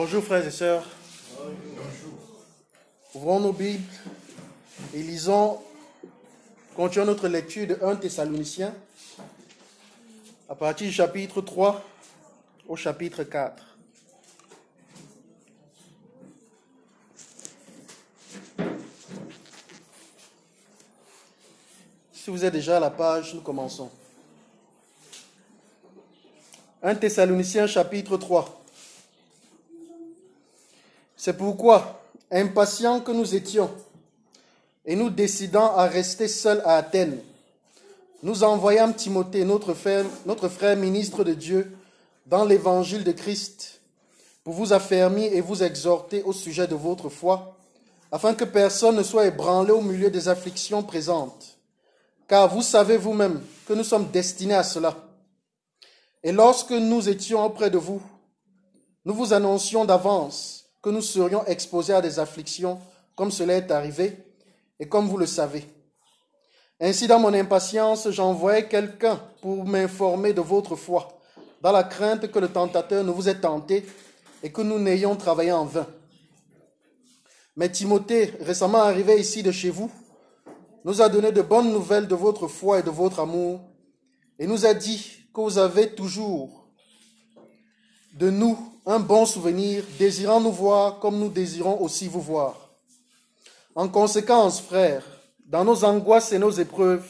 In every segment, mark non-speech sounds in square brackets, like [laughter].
Bonjour frères et sœurs. Ouvrons nos Bibles et lisons, continuons notre lecture de 1 Thessaloniciens à partir du chapitre 3 au chapitre 4. Si vous êtes déjà à la page, nous commençons. 1 Thessaloniciens chapitre 3. C'est pourquoi, impatients que nous étions, et nous décidant à rester seuls à Athènes, nous envoyâmes Timothée, notre frère, ministre de Dieu, dans l'évangile de Christ, pour vous affermir et vous exhorter au sujet de votre foi, afin que personne ne soit ébranlé au milieu des afflictions présentes. Car vous savez vous-même que nous sommes destinés à cela. Et lorsque nous étions auprès de vous, nous vous annoncions d'avance que nous serions exposés à des afflictions comme cela est arrivé et comme vous le savez. Ainsi, dans mon impatience, j'envoyais quelqu'un pour m'informer de votre foi, dans la crainte que le tentateur ne vous ait tenté et que nous n'ayons travaillé en vain. Mais Timothée, récemment arrivé ici de chez vous, nous a donné de bonnes nouvelles de votre foi et de votre amour, et nous a dit que vous avez toujours de nous un bon souvenir, désirant nous voir comme nous désirons aussi vous voir. En conséquence, frères, dans nos angoisses et nos épreuves,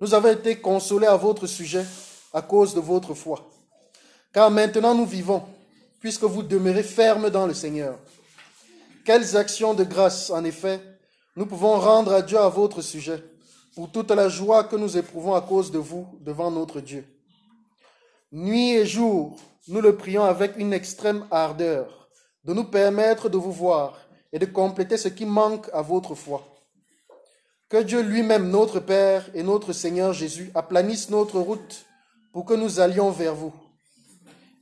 nous avons été consolés à votre sujet à cause de votre foi. Car maintenant nous vivons, puisque vous demeurez fermes dans le Seigneur. Quelles actions de grâce, en effet, nous pouvons rendre à Dieu à votre sujet, pour toute la joie que nous éprouvons à cause de vous devant notre Dieu. Nuit et jour, nous le prions avec une extrême ardeur de nous permettre de vous voir et de compléter ce qui manque à votre foi. Que Dieu lui-même, notre Père et notre Seigneur Jésus, aplanisse notre route pour que nous allions vers vous.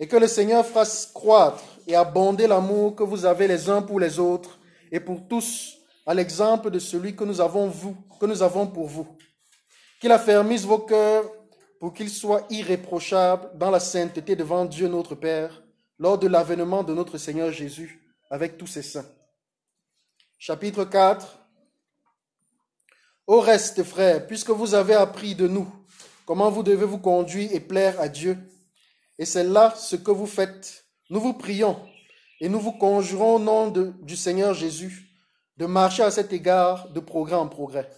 Et que le Seigneur fasse croître et abonder l'amour que vous avez les uns pour les autres et pour tous, à l'exemple de celui que nous avons, vous, que nous avons pour vous. Qu'il affermisse vos cœurs pour qu'ils soient irréprochables dans la sainteté devant Dieu notre Père lors de l'avènement de notre Seigneur Jésus avec tous ses saints. Chapitre 4 Au reste, frères, puisque vous avez appris de nous comment vous devez vous conduire et plaire à Dieu, et c'est là ce que vous faites, nous vous prions et nous vous conjurons au nom du Seigneur Jésus de marcher à cet égard de progrès en progrès.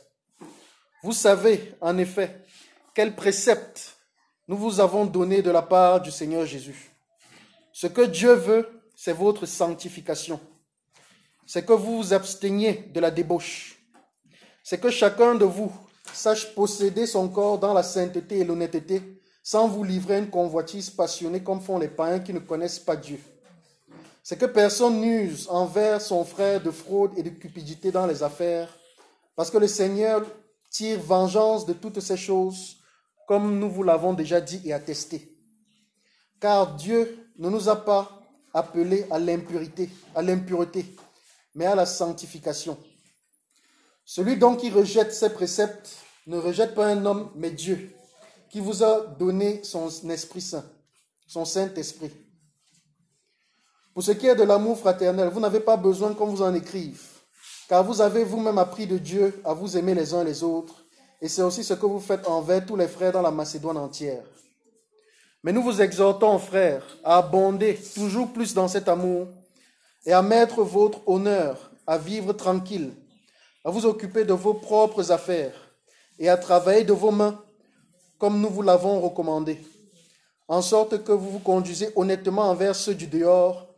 Vous savez, en effet, quel précepte nous vous avons donné de la part du Seigneur Jésus? Ce que Dieu veut, c'est votre sanctification. C'est que vous vous absteniez de la débauche. C'est que chacun de vous sache posséder son corps dans la sainteté et l'honnêteté, sans vous livrer une convoitise passionnée comme font les païens qui ne connaissent pas Dieu. C'est que personne n'use envers son frère de fraude et de cupidité dans les affaires, parce que le Seigneur tire vengeance de toutes ces choses, comme nous vous l'avons déjà dit et attesté. Car Dieu ne nous a pas appelés à l'impurité, à l'impureté, mais à la sanctification. Celui donc qui rejette ces préceptes ne rejette pas un homme, mais Dieu, qui vous a donné son Esprit Saint, son Saint-Esprit. Pour ce qui est de l'amour fraternel, vous n'avez pas besoin qu'on vous en écrive, car vous avez vous-même appris de Dieu à vous aimer les uns les autres, et c'est aussi ce que vous faites envers tous les frères dans la Macédoine entière. Mais nous vous exhortons, frères, à abonder toujours plus dans cet amour et à mettre votre honneur à vivre tranquille, à vous occuper de vos propres affaires et à travailler de vos mains comme nous vous l'avons recommandé, en sorte que vous vous conduisez honnêtement envers ceux du dehors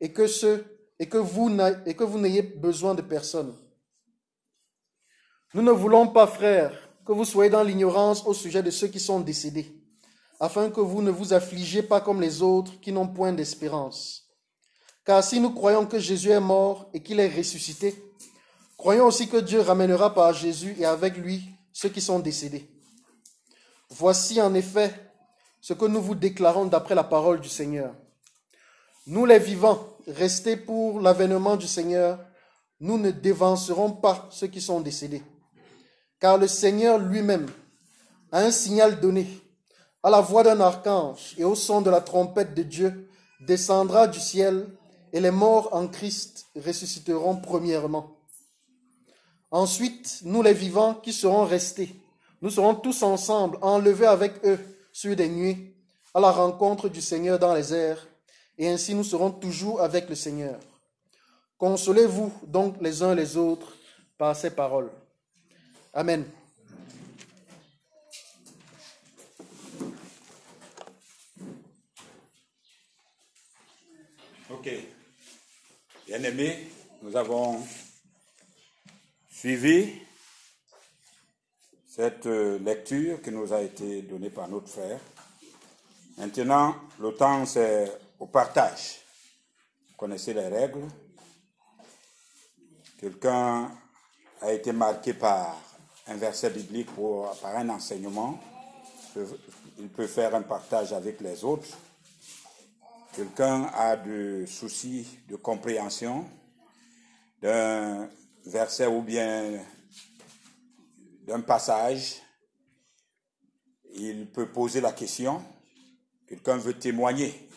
et que, ceux, et que vous n'ayez besoin de personne. Nous ne voulons pas, frères, que vous soyez dans l'ignorance au sujet de ceux qui sont décédés, afin que vous ne vous affligez pas comme les autres qui n'ont point d'espérance. Car si nous croyons que Jésus est mort et qu'il est ressuscité, croyons aussi que Dieu ramènera par Jésus et avec lui ceux qui sont décédés. Voici en effet ce que nous vous déclarons d'après la parole du Seigneur. Nous les vivants, restés pour l'avènement du Seigneur, nous ne dévancerons pas ceux qui sont décédés. Car le Seigneur lui-même a un signal donné à la voix d'un archange et au son de la trompette de Dieu descendra du ciel et les morts en Christ ressusciteront premièrement. Ensuite, nous les vivants qui serons restés, nous serons tous ensemble enlevés avec eux sur des nuées à la rencontre du Seigneur dans les airs, et ainsi nous serons toujours avec le Seigneur. Consolez-vous donc les uns les autres par ces paroles. Amen. Ok. Bien-aimés, nous avons suivi cette euh, lecture qui nous a été donnée par notre frère. Maintenant, le temps, c'est au partage. Vous connaissez les règles. Quelqu'un a été marqué par un verset biblique ou par un enseignement. Il peut faire un partage avec les autres. Quelqu'un a des soucis de compréhension d'un verset ou bien d'un passage. Il peut poser la question. Quelqu'un veut témoigner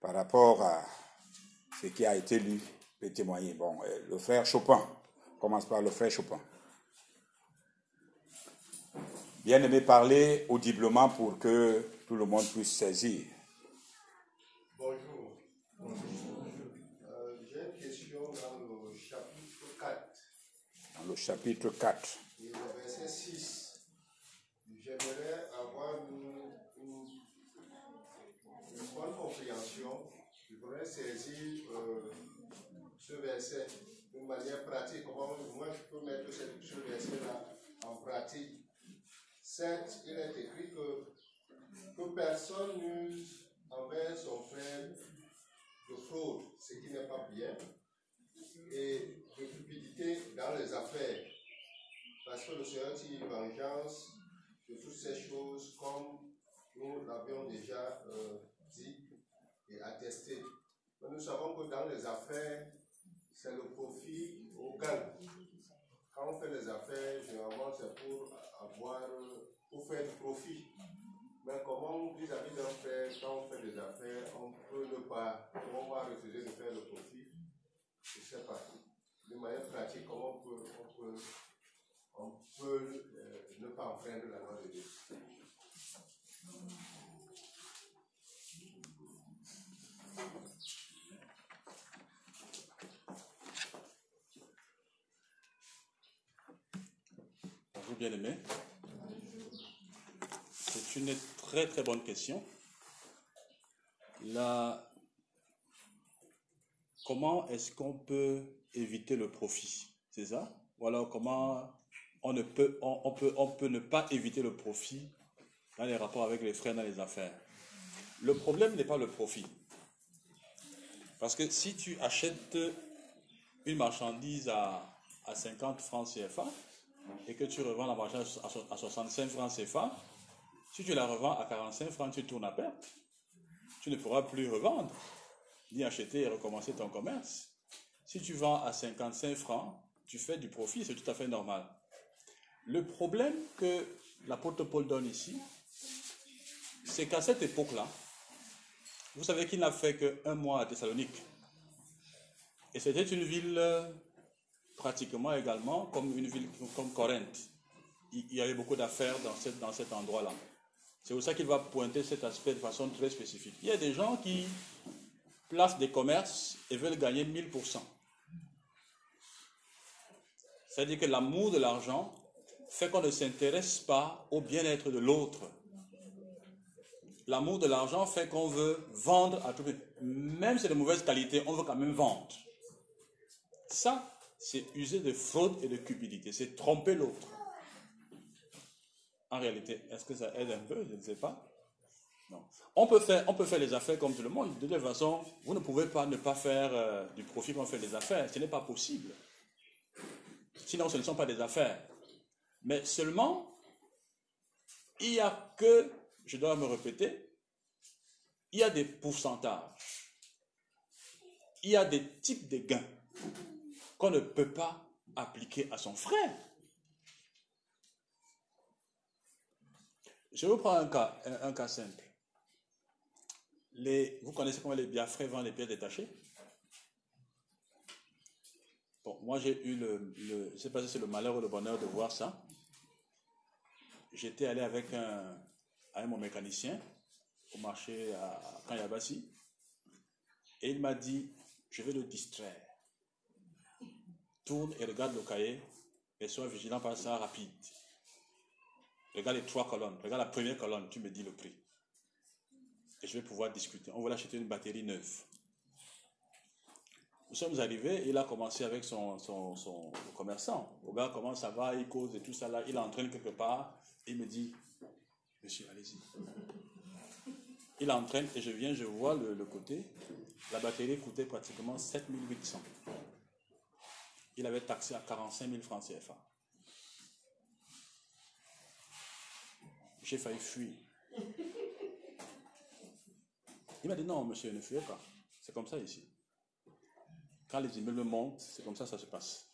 par rapport à ce qui a été lu, peut témoigner. Bon, euh, le frère Chopin, commence par le frère Chopin. Bien aimé parler audiblement pour que tout le monde puisse saisir. Bonjour. Euh, J'ai une question dans le chapitre 4, Dans le chapitre 4. et le verset 6. J'aimerais avoir une, une- une bonne compréhension. Je voudrais saisir euh, ce verset d'une manière pratique. Comment moi je peux mettre ce verset-là en pratique? Certes, il est écrit que, que personne n'use envers son frère de fraude, ce qui n'est pas bien, et de cupidité dans les affaires. Parce que le Seigneur tire vengeance de toutes ces choses comme nous l'avions déjà euh, dit et attesté. Nous savons que dans les affaires, c'est le profit au gain. Quand on fait les affaires, généralement c'est pour avoir, pour faire du profit. Mais comment vis-à-vis d'un frère, quand on fait des affaires, on peut ne pas, on va refuser de faire le profit? Je ne sais pas. De manière pratique, comment on peut, on peut, on peut euh, ne pas enfreindre la loi de Dieu? Bonjour bien-aimés. C'est une très très bonne question. La... Comment est-ce qu'on peut éviter le profit? C'est ça? Ou alors comment on, ne peut ne pas éviter le profit dans les rapports avec les frères dans les affaires? Le problème n'est pas le profit. Parce que si tu achètes une marchandise à, à 50 francs CFA, et que tu revends la marchandise à so- à 65 francs CFA, si tu la revends à 45 francs, tu tournes à perte. Tu ne pourras plus revendre, ni acheter et recommencer ton commerce. Si tu vends à 55 francs, tu fais du profit, c'est tout à fait normal. Le problème que l'apôtre Paul donne ici, c'est qu'à cette époque-là, vous savez qu'il n'a fait qu'un mois à Thessalonique. Et c'était une ville euh, pratiquement également comme une ville comme Corinthe. Il y avait beaucoup d'affaires dans, dans cet endroit-là. C'est pour ça qu'il va pointer cet aspect de façon très spécifique. Il y a des gens qui placent des commerces et veulent gagner 1000%. C'est-à-dire que l'amour de l'argent fait qu'on ne s'intéresse pas au bien-être de l'autre. L'amour de l'argent fait qu'on veut vendre à tout prix. Même si c'est de mauvaise qualité, on veut quand même vendre. Ça, c'est user de fraude et de cupidité. C'est tromper l'autre. En réalité, est-ce que ça aide un peu? Je ne sais pas. On peut, faire, on peut faire les affaires comme tout le monde. De toute façon, vous ne pouvez pas ne pas faire euh, du profit quand fait des affaires. Ce n'est pas possible. Sinon, ce ne sont pas des affaires. Mais seulement, il n'y a que, je dois me répéter, il y a des pourcentages. Il y a des types de gains qu'on ne peut pas appliquer à son frère. Je vous prends un cas, simple. Vous connaissez comment les biafrais vendent les pièces détachées? Bon, moi j'ai eu le, pas si c'est le malheur ou le bonheur de voir ça. J'étais allé avec un, avec mon mécanicien au marché à Kanyabasi et il m'a dit, je vais le distraire. Tourne et regarde le cahier et sois vigilant par ça rapide. Regarde les trois colonnes, regarde la première colonne, tu me dis le prix. Et je vais pouvoir discuter. On va acheter une batterie neuve. Nous sommes arrivés, il a commencé avec son, son, commerçant. Gars, comment ça va, il cause et tout ça là, il entraîne quelque part. Il me dit, monsieur, allez-y. Il entraîne et je viens, je vois le, le côté. La batterie coûtait pratiquement 7800. Il avait taxé à 45 000 francs CFA. J'ai failli fuir. Il m'a dit non, monsieur, ne fuyez pas. C'est comme ça ici. Quand les immeubles montent, c'est comme ça ça se passe.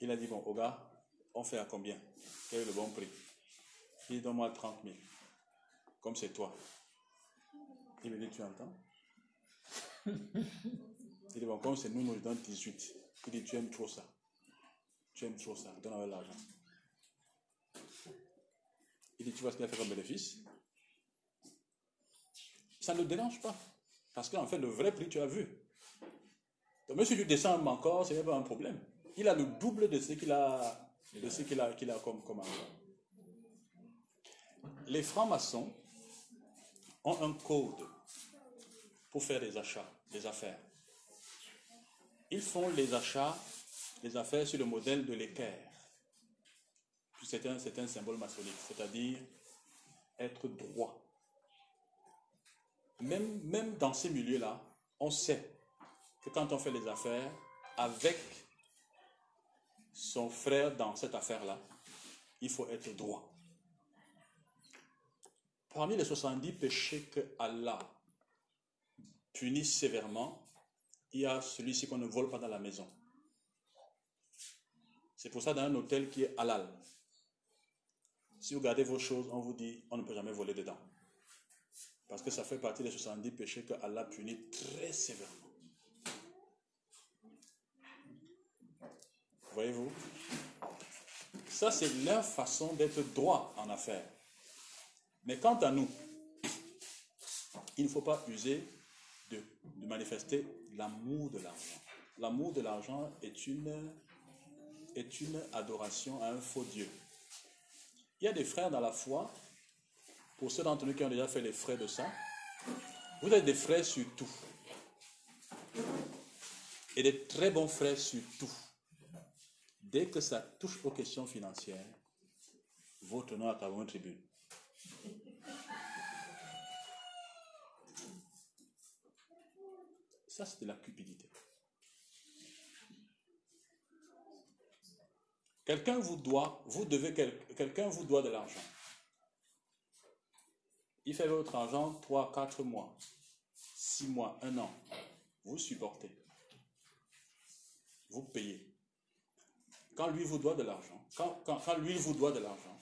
Il a dit bon, au gars, on fait à combien? Quel est le bon prix? Il dit donne-moi 30 000. Comme c'est toi. Il me dit tu entends? [laughs] Il dit bon, comme c'est nous, nous donnons 18. Il dit tu aimes trop ça. Tu aimes trop ça. Donne-moi l'argent. Il dit, tu vois ce qu'il a fait comme bénéfice? Ça ne le dérange pas. Parce qu'en fait, le vrai prix, tu as vu. Donc, même si tu descends encore, ce n'est pas un problème. Il a le double de ce qu'il a, de ce qu'il a, qu'il a comme, comme. Les francs-maçons ont un code pour faire des achats, des affaires. Ils font les achats, les affaires sur le modèle de l'équerre c'est un, un, symbole maçonnique, c'est-à-dire être droit. Même, même dans ces milieux-là, on sait que quand on fait les affaires avec son frère dans cette affaire-là, il faut être droit. Parmi les 70 péchés que Allah punit sévèrement, il y a celui-ci qu'on ne vole pas dans la maison. C'est pour ça dans un hôtel qui est halal, si vous gardez vos choses, on vous dit, on ne peut jamais voler dedans. Parce que ça fait partie des 70 péchés que Allah punit très sévèrement. Voyez-vous? Ça, c'est leur façon d'être droit en affaires. Mais quant à nous, il ne faut pas user de, manifester l'amour de l'argent. L'amour de l'argent est une, adoration à un faux Dieu. Il y a des frères dans la foi, pour ceux d'entre nous qui ont déjà fait les frais de ça, vous êtes des frères sur tout. Et des très bons frères sur tout. Dès que ça touche aux questions financières, votre nom à une tribune. Ça, c'est de la cupidité. Quelqu'un vous doit, vous devez, quelqu'un vous doit de l'argent. Il fait votre argent 3, 4 mois, 6 mois, 1 an. Vous supportez. Vous payez. Quand lui vous doit de l'argent, quand, quand, lui vous doit de l'argent,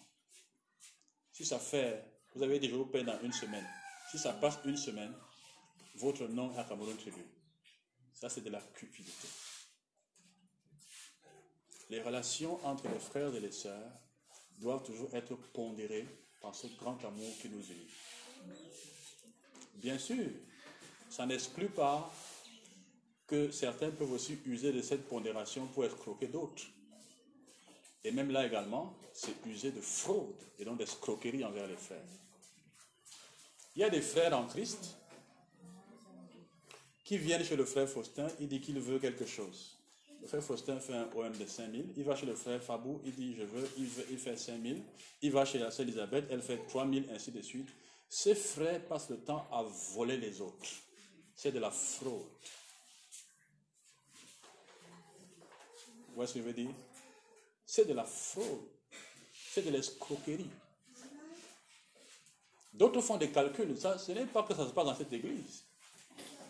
si ça fait, vous avez déjà payé dans une semaine, si ça passe une semaine, votre nom est à Cameroun Tribune. Ça, c'est de la cupidité. Les relations entre les frères et les sœurs doivent toujours être pondérées par ce grand amour qui nous unit. Bien sûr, ça n'exclut pas que certains peuvent aussi user de cette pondération pour escroquer d'autres. Et même là également, c'est user de fraude et donc d'escroquerie envers les frères. Il y a des frères en Christ qui viennent chez le frère Faustin, il dit qu'il veut quelque chose. Le frère Faustin fait un OM de 5000. Il va chez le frère Fabou, il dit je veux, il, veut, il fait 5000. Il va chez la sœur Elisabeth, elle fait 3000, ainsi de suite. Ces frères passent le temps à voler les autres. C'est de la fraude. Vous voyez ce que je veux dire? C'est de la fraude. C'est de l'escroquerie. D'autres font des calculs. Ça, ce n'est pas que ça se passe dans cette église.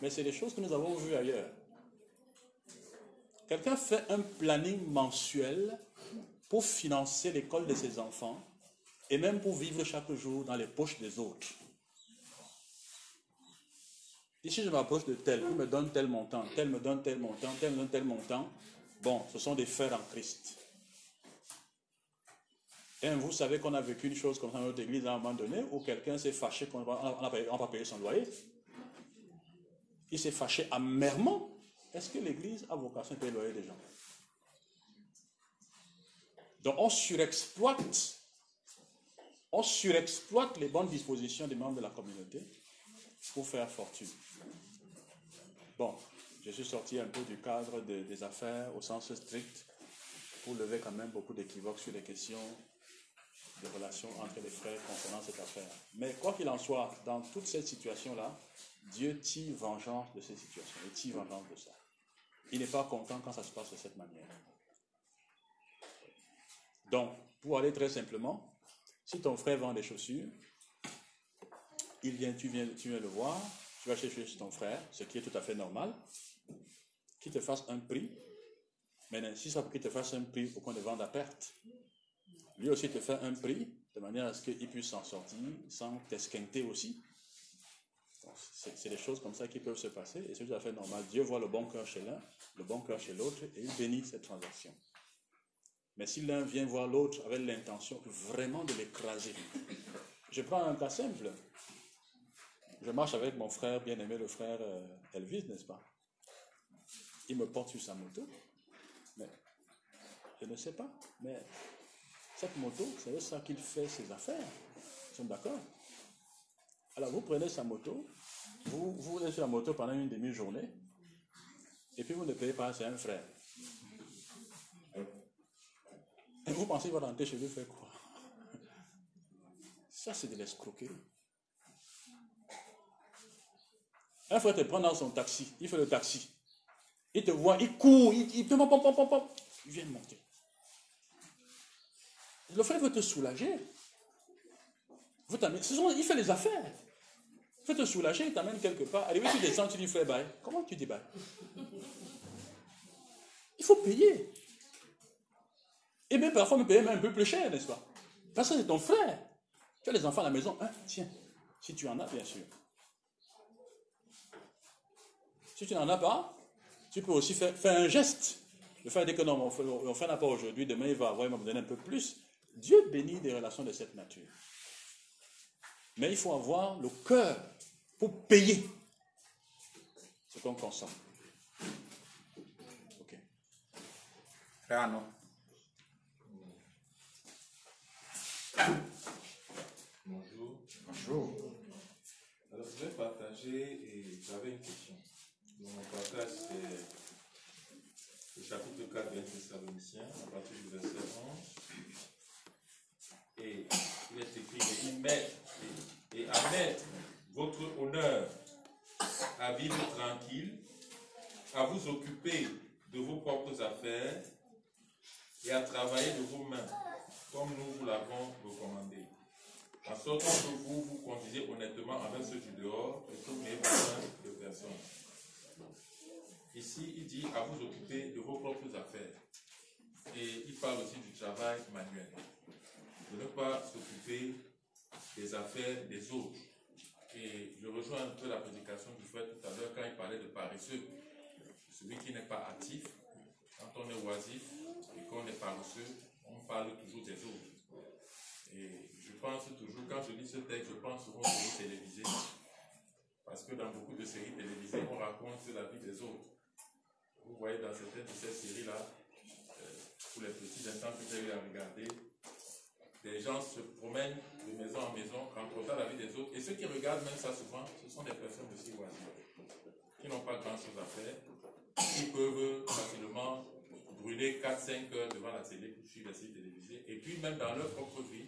Mais c'est des choses que nous avons vues ailleurs. Quelqu'un fait un planning mensuel pour financer l'école de ses enfants et même pour vivre chaque jour dans les poches des autres. Ici, je m'approche de tel, il me donne tel montant, tel me donne tel montant, tel me donne tel montant. Bon, ce sont des frères en Christ. Et vous savez qu'on a vécu une chose comme ça dans notre église à un moment donné où quelqu'un s'est fâché qu'on n'a pas payé son loyer. Il s'est fâché amèrement. Est-ce que l'église a vocation à loyer des gens? Donc on surexploite, on surexploite les bonnes dispositions des membres de la communauté pour faire fortune. Bon, je suis sorti un peu du cadre des affaires au sens strict pour lever quand même beaucoup d'équivoques sur les questions de relations entre les frères concernant cette affaire. Mais quoi qu'il en soit, dans toute cette situation-là, Dieu tire vengeance de cette situation. Il tire vengeance de ça. Il n'est pas content quand ça se passe de cette manière. Donc, pour aller très simplement, si ton frère vend des chaussures, il vient, tu viens, tu viens le voir, tu vas chercher ton frère, ce qui est tout à fait normal, qu'il te fasse un prix. Mais si ça pour qu'il te fasse un prix au point de vendre à perte, lui aussi te fait un prix de manière à ce qu'il puisse s'en sortir sans t'esquinter aussi. C'est des choses comme ça qui peuvent se passer et c'est tout à fait normal. Dieu voit le bon cœur chez l'un, le bon cœur chez l'autre et il bénit cette transaction. Mais si l'un vient voir l'autre avec l'intention vraiment de l'écraser, je prends un cas simple. Je marche avec mon frère bien-aimé, le frère euh, Elvis, n'est-ce pas? Il me porte sur sa moto. Mais je ne sais pas. Mais cette moto, c'est ça qu'il fait ses affaires. Ils sont d'accord? Alors vous prenez sa moto, vous, vous êtes sur la moto pendant une demi-journée, et puis vous ne payez pas, c'est un frère. Et vous pensez qu'il va rentrer chez lui faire quoi? Ça, c'est de l'escroquerie. Un frère te prend dans son taxi, il fait le taxi. Il te voit, il court, il, il, il vient monter. Le frère veut te soulager. Il fait les affaires. Il veut te soulager, il t'amène quelque part. Allez, tu descends, tu dis frère, bye. Comment tu dis bye? Il faut payer. Et même parfois, me payer même un peu plus cher, n'est-ce pas? Parce que c'est ton frère. Tu as les enfants à la maison. Hein, tiens, si tu en as, bien sûr. Si tu n'en as pas, tu peux aussi faire, un geste. Le frère dit que non, mon frère n'a pas aujourd'hui, demain il va avoir, il va me donner un peu plus. Dieu bénit des relations de cette nature. Mais il faut avoir le cœur pour payer ce qu'on consomme. Ok. Frère non. Bonjour. Bonjour. Alors, je vais partager et j'avais une question. Mon partage, c'est le chapitre 4 de Thessaloniciens, à partir du verset 11 et il est écrit, il met, et, à mettre votre honneur à vivre tranquille, à vous occuper de vos propres affaires et à travailler de vos mains, comme nous vous l'avons recommandé. En sorte que vous vous conduisez honnêtement avec ceux du dehors et que vous n'ayez besoin de personne. Ici, il dit à vous occuper de vos propres affaires. Et il parle aussi du travail manuel de ne pas s'occuper des affaires des autres. Et je rejoins un peu la prédication du frère tout à l'heure quand il parlait de paresseux. Celui qui n'est pas actif, quand on est oisif et qu'on est paresseux, on parle toujours des autres. Et je pense toujours, quand je lis ce texte, je pense souvent aux séries télévisées. Parce que dans beaucoup de séries télévisées, on raconte la vie des autres. Vous voyez dans certaines de ces séries-là, euh, pour les petits instants que j'ai eu à regarder, des gens se promènent de maison en maison, rencontrant la vie des autres. Et ceux qui regardent même ça souvent, ce sont des personnes aussi voisines, qui n'ont pas grand-chose à faire, qui peuvent facilement brûler 4-5 heures devant la télé pour suivre la série télévisée. Et puis même dans leur propre vie,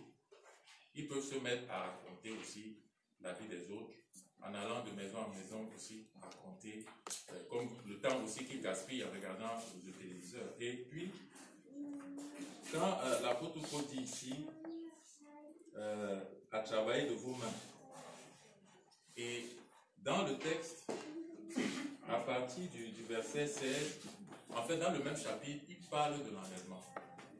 ils peuvent se mettre à raconter aussi la vie des autres, en allant de maison en maison aussi raconter, euh, comme le temps aussi qu'ils gaspillent en regardant le téléviseur. Et puis, quand euh, l'apôtre Paul dit ici, euh, à travailler de vos mains. Et dans le texte, à partir du, verset 16, en fait, dans le même chapitre, il parle de l'enlèvement.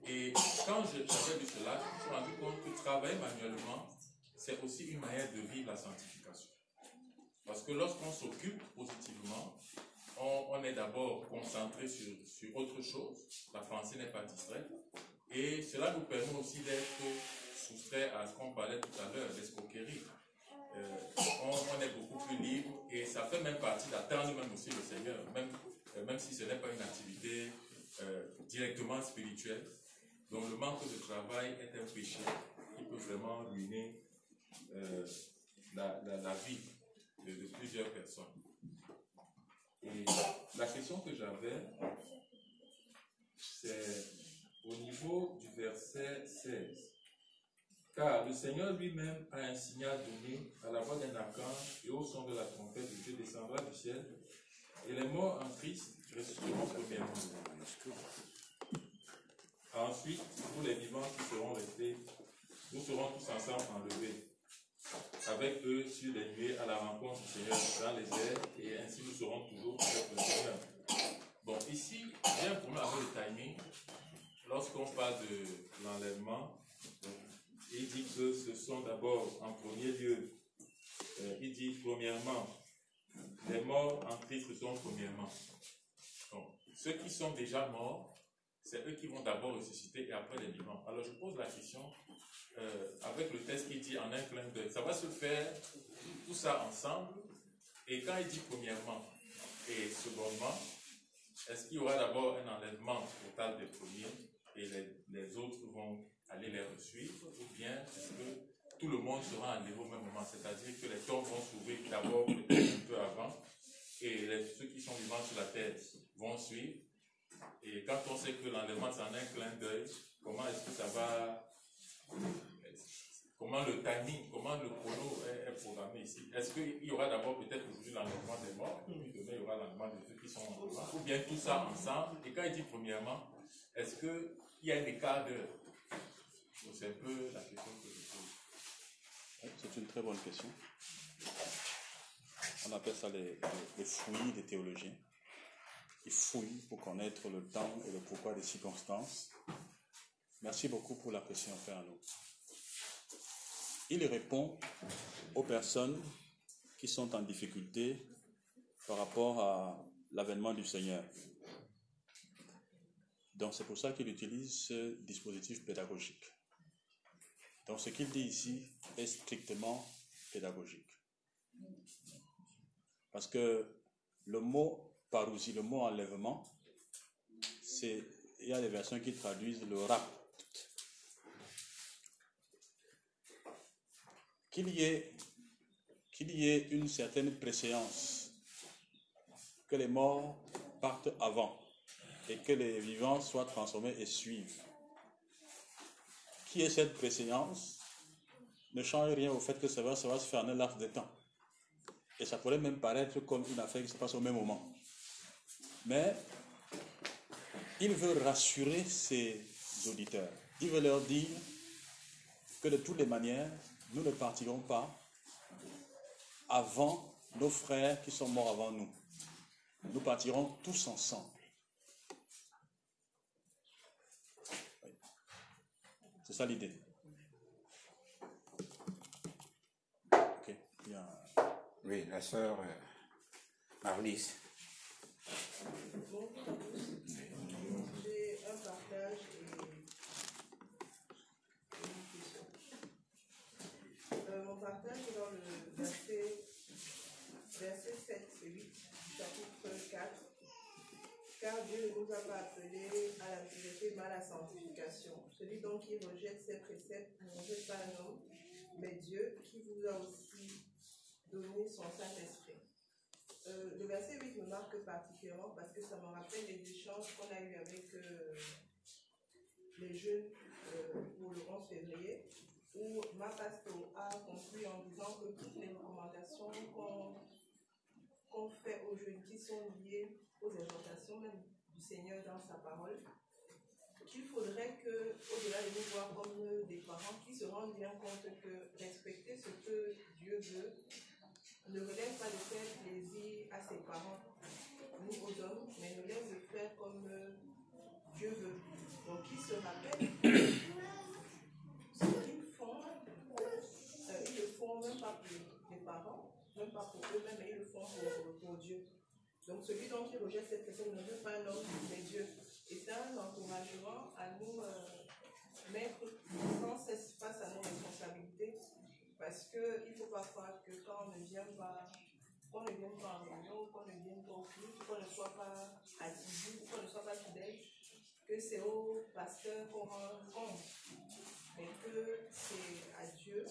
Et quand j'avais vu cela, je me suis rendu compte que travailler manuellement, c'est aussi une manière de vivre la sanctification. Parce que lorsqu'on s'occupe positivement, on, on est d'abord concentré sur, sur autre chose, la pensée n'est pas distraite, et cela nous permet aussi d'être soustrait à ce qu'on parlait tout à l'heure, l'escroquerie. Euh, on, est beaucoup plus libre et ça fait même partie d'attendre même aussi le Seigneur, même, euh, même si ce n'est pas une activité euh, directement spirituelle. Donc le manque de travail est un péché qui peut vraiment ruiner euh, la, la- vie de plusieurs personnes. Et la question que j'avais, c'est au niveau du verset 16. Car le Seigneur lui-même a un signal donné à la voix d'un archange et au son de la trompette, Dieu descendra du ciel, et les morts en Christ ressusciteront premièrement. Ensuite, nous les vivants qui seront restés, nous serons tous ensemble enlevés, avec eux sur les nuées à la rencontre du Seigneur dans les airs, et ainsi nous serons toujours avec le Seigneur. Bon, ici, j'ai un problème avec le timing. Lorsqu'on parle de l'enlèvement, il dit que ce sont d'abord, en premier lieu, euh, il dit premièrement, les morts en Christ sont premièrement. Donc, ceux qui sont déjà morts, c'est eux qui vont d'abord ressusciter et après les vivants. Alors je pose la question, euh, avec le texte qui dit en un clin d'œil, ça va se faire tout ça ensemble, et quand il dit premièrement et secondement, est-ce qu'il y aura d'abord un enlèvement total des premiers et les, les autres vont aller les suivre ou bien est-ce que tout le monde sera enlevé au même moment? C'est-à-dire que les tombes vont s'ouvrir d'abord peut-être un peu avant et les- ceux qui sont vivants sur la terre vont suivre. Et quand on sait que l'enlèvement c'est en un clin d'œil, comment est-ce que ça va Comment le timing, comment le chrono est, programmé ici? Est-ce qu'il y aura d'abord peut-être aujourd'hui l'enlèvement des morts, demain il y aura l'enlèvement de ceux qui sont ou bien tout ça ensemble? Et quand il dit premièrement, est-ce qu'il y a un écart d'heure C'est un peu la question que je pose. C'est une très bonne question. On appelle ça les, les- les fouillis des théologiens. Ils fouillent pour connaître le temps et le pourquoi des circonstances. Merci beaucoup pour la question faite à nous. Il répond aux personnes qui sont en difficulté par rapport à l'avènement du Seigneur. Donc c'est pour ça qu'il utilise ce dispositif pédagogique. Donc ce qu'il dit ici est strictement pédagogique. Parce que le mot parousie, le mot enlèvement, c'est, il y a des versions qui traduisent le rapt. Qu'il y ait, qu'il y ait une certaine préséance, que les morts partent avant et que les vivants soient transformés et suivent qui est cette préséance ne change rien au fait que ça va, ça va se faire un laps de temps. Et ça pourrait même paraître comme une affaire qui se passe au même moment. Mais il veut rassurer ses auditeurs. Il veut leur dire que de toutes les manières, nous ne partirons pas avant nos frères qui sont morts avant nous. Nous partirons tous ensemble. C'est ça l'idée. Ok. Il y a- Oui, la sœur euh, Marlise. Bonjour à tous. J'ai un partage et une question. Euh, mon partage est dans le verset, verset 7 et 8 du chapitre 4. Car Dieu ne nous a pas appelés à la pureté, mais à la sanctification. Celui donc qui rejette ses préceptes ne rejette pas un mais Dieu qui vous a aussi donné son Saint-Esprit. Euh, le verset 8 me marque particulièrement parce que ça me rappelle les échanges qu'on a eus avec euh, les jeunes euh, pour le 11 février, où ma pasteur a conclu en disant que toutes les recommandations qu'on qu'on fait aux jeunes qui sont liées aux exhortations même du Seigneur dans sa parole, qu'il faudrait que, au-delà de nous voir comme des parents qui se rendent bien compte que respecter ce que Dieu veut ne relève pas de faire plaisir à ses parents, nous aux hommes, mais relève de faire comme Dieu veut. Donc, ils se rappellent ce qu'ils font, euh, ils le font même pas pour les parents, même pas pour eux-mêmes, mais ils pour, pour Dieu. Donc celui dont il rejette cette personne ne veut pas un homme, mais Dieu. Et c'est un encouragement à nous euh, mettre sans cesse face à nos responsabilités. Parce qu'il ne faut pas croire que quand on ne vient pas, qu'on ne vienne pas en réunion, qu'on ne vienne pas au culte, qu'on ne soit pas assidu, qu'on ne soit pas fidèle, que c'est au pasteur qu'on rend compte. Mais que c'est à Dieu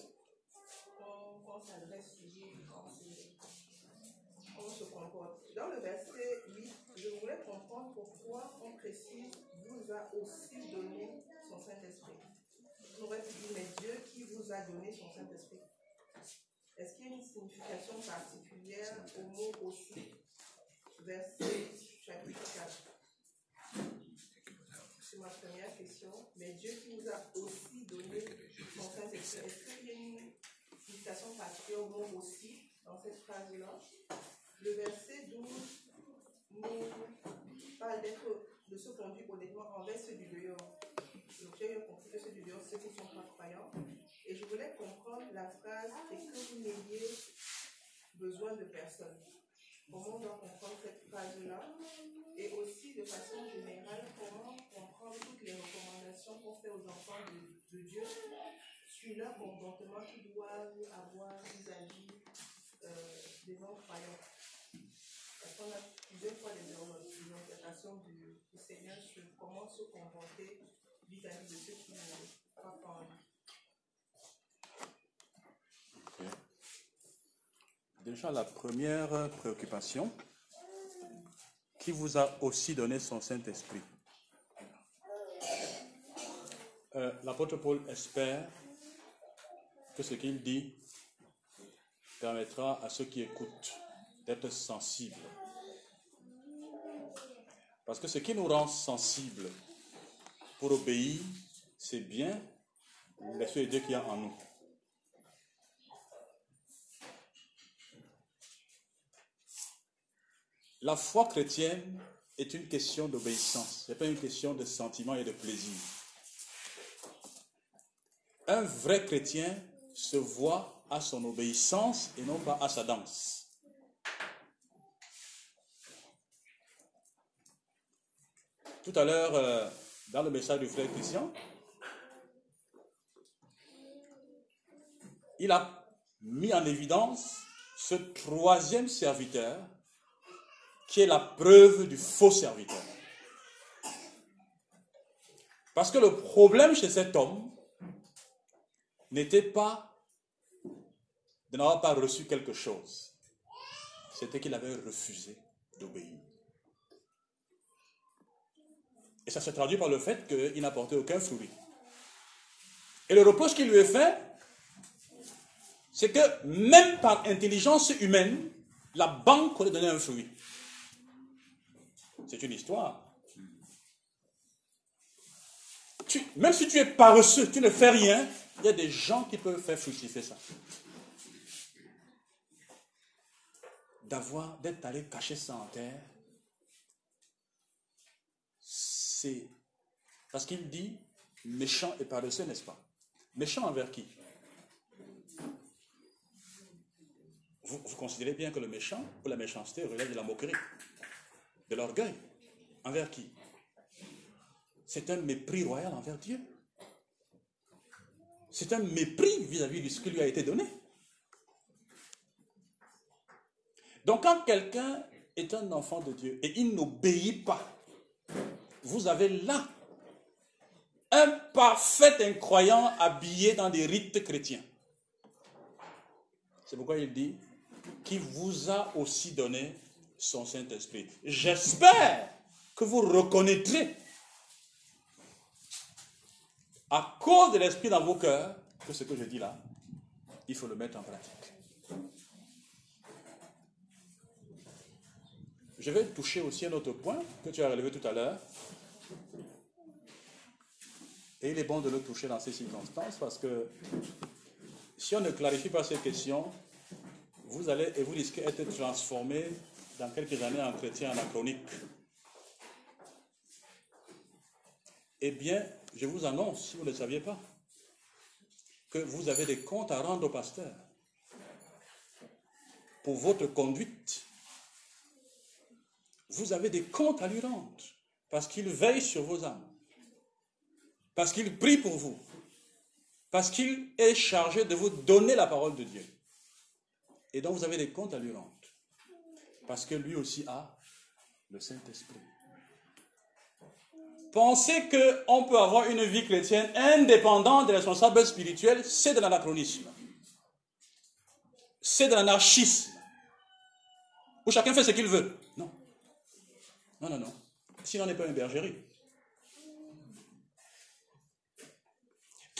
Dans le verset 8, je voulais comprendre pourquoi on précise vous a aussi donné son Saint-Esprit. On aurait pu dire, mais Dieu qui vous a donné son Saint-Esprit. Est-ce qu'il y a une signification particulière au mot aussi? Verset chapitre 4. C'est ma première question. Mais Dieu qui vous a aussi donné son Saint-Esprit, est-ce qu'il y a une signification particulière au mot aussi dans cette phrase-là? Le verset 12 nous parle d'être, de se conduire honnêtement envers ceux du dehors. Donc j'ai compris que ceux du dehors, ceux qui ne sont pas croyants. Et je voulais comprendre la phrase et que vous n'ayez besoin de personne? Comment on doit comprendre cette phrase-là? Et aussi, de façon générale, comment comprendre toutes les recommandations qu'on fait aux enfants de, Dieu sur leur comportement qu'ils doivent avoir vis-à-vis euh, des non-croyants? Parce qu'on a plusieurs fois des des interprétations du, du Seigneur sur comment se comporter vis-à-vis de ceux qui ne croient pas en lui. Déjà, la première préoccupation, qui vous a aussi donné son Saint-Esprit? Euh, L'apôtre Paul espère que ce qu'il dit permettra à ceux qui écoutent d'être sensibles. Parce que ce qui nous rend sensibles pour obéir, c'est bien l'Esprit de Dieu qu'il y a en nous. La foi chrétienne est une question d'obéissance, ce n'est pas une question de sentiment et de plaisir. Un vrai chrétien se voit à son obéissance et non pas à sa danse. Tout à l'heure, euh, dans le message du frère Christian, il a mis en évidence ce troisième serviteur qui est la preuve du faux serviteur. Parce que le problème chez cet homme n'était pas de n'avoir pas reçu quelque chose, c'était qu'il avait refusé d'obéir. Et ça se traduit par le fait qu'il n'apportait aucun fruit. Et le reproche qui lui est fait, c'est que même par intelligence humaine, la banque aurait donné un fruit. C'est une histoire. Même si tu es paresseux, tu ne fais rien, il y a des gens qui peuvent faire fructifier ça. D'avoir, d'être allé cacher ça en terre, parce qu'il dit méchant et paresseux, n'est-ce pas? Méchant envers qui? Vous, vous considérez bien que le méchant ou la méchanceté relève de la moquerie, de l'orgueil. Envers qui? C'est un mépris royal envers Dieu. C'est un mépris vis-à-vis de ce qui lui a été donné. Donc quand quelqu'un est un enfant de Dieu et il n'obéit pas, vous avez là un parfait incroyant habillé dans des rites chrétiens. C'est pourquoi il dit, qui vous a aussi donné son Saint-Esprit. J'espère que vous reconnaîtrez, à cause de l'Esprit dans vos cœurs, que ce que je dis là, il faut le mettre en pratique. Je vais toucher aussi un autre point que tu as relevé tout à l'heure. Et il est bon de le toucher dans ces circonstances parce que si on ne clarifie pas ces questions, vous allez et vous risquez d'être transformé dans quelques années en chrétien anachronique. Eh bien, je vous annonce, si vous ne le saviez pas, que vous avez des comptes à rendre au pasteur. pour votre conduite, vous avez des comptes à lui rendre. Parce qu'il veille sur vos âmes. Parce qu'il prie pour vous. Parce qu'il est chargé de vous donner la parole de Dieu. Et donc vous avez des comptes à lui rendre. Parce que lui aussi a le Saint-Esprit. Penser qu'on peut avoir une vie chrétienne indépendante des responsables spirituels, c'est de l'anachronisme. C'est de l'anarchisme. Où chacun fait ce qu'il veut. Non. Non, non, non. Sinon, on n'est pas une bergerie.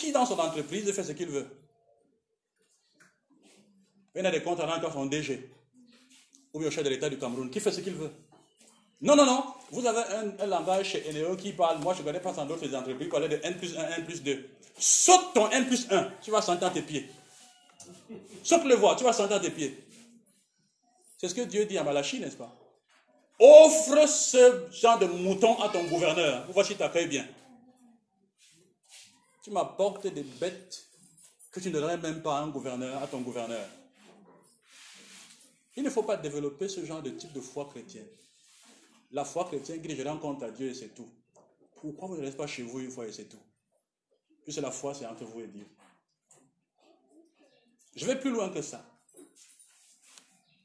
Qui dans son entreprise fait ce qu'il veut Il y a des comptes à son DG ou bien au chef de l'État du Cameroun. Qui fait ce qu'il veut non, non, non. Vous avez un, langage chez Eneo qui parle, moi je ne connais pas sans d'autres entreprises, qui de N plus 1, N plus 2. Saute ton N plus 1, tu vas sentir tes pieds. Saute le voir, tu vas sentir tes pieds. C'est ce que Dieu dit à Malachi, n'est-ce pas? Offre ce genre de mouton à ton gouverneur. S'il t'accueille bien. Tu m'apportes des bêtes que tu ne donnerais même pas à un gouverneur, à ton gouverneur. Il ne faut pas développer ce genre de type de foi chrétienne. La foi chrétienne qui dit je rends compte à Dieu et c'est tout. Pourquoi vous ne restez pas chez vous une fois et c'est tout? Puisque la foi, c'est entre vous et Dieu. Je vais plus loin que ça.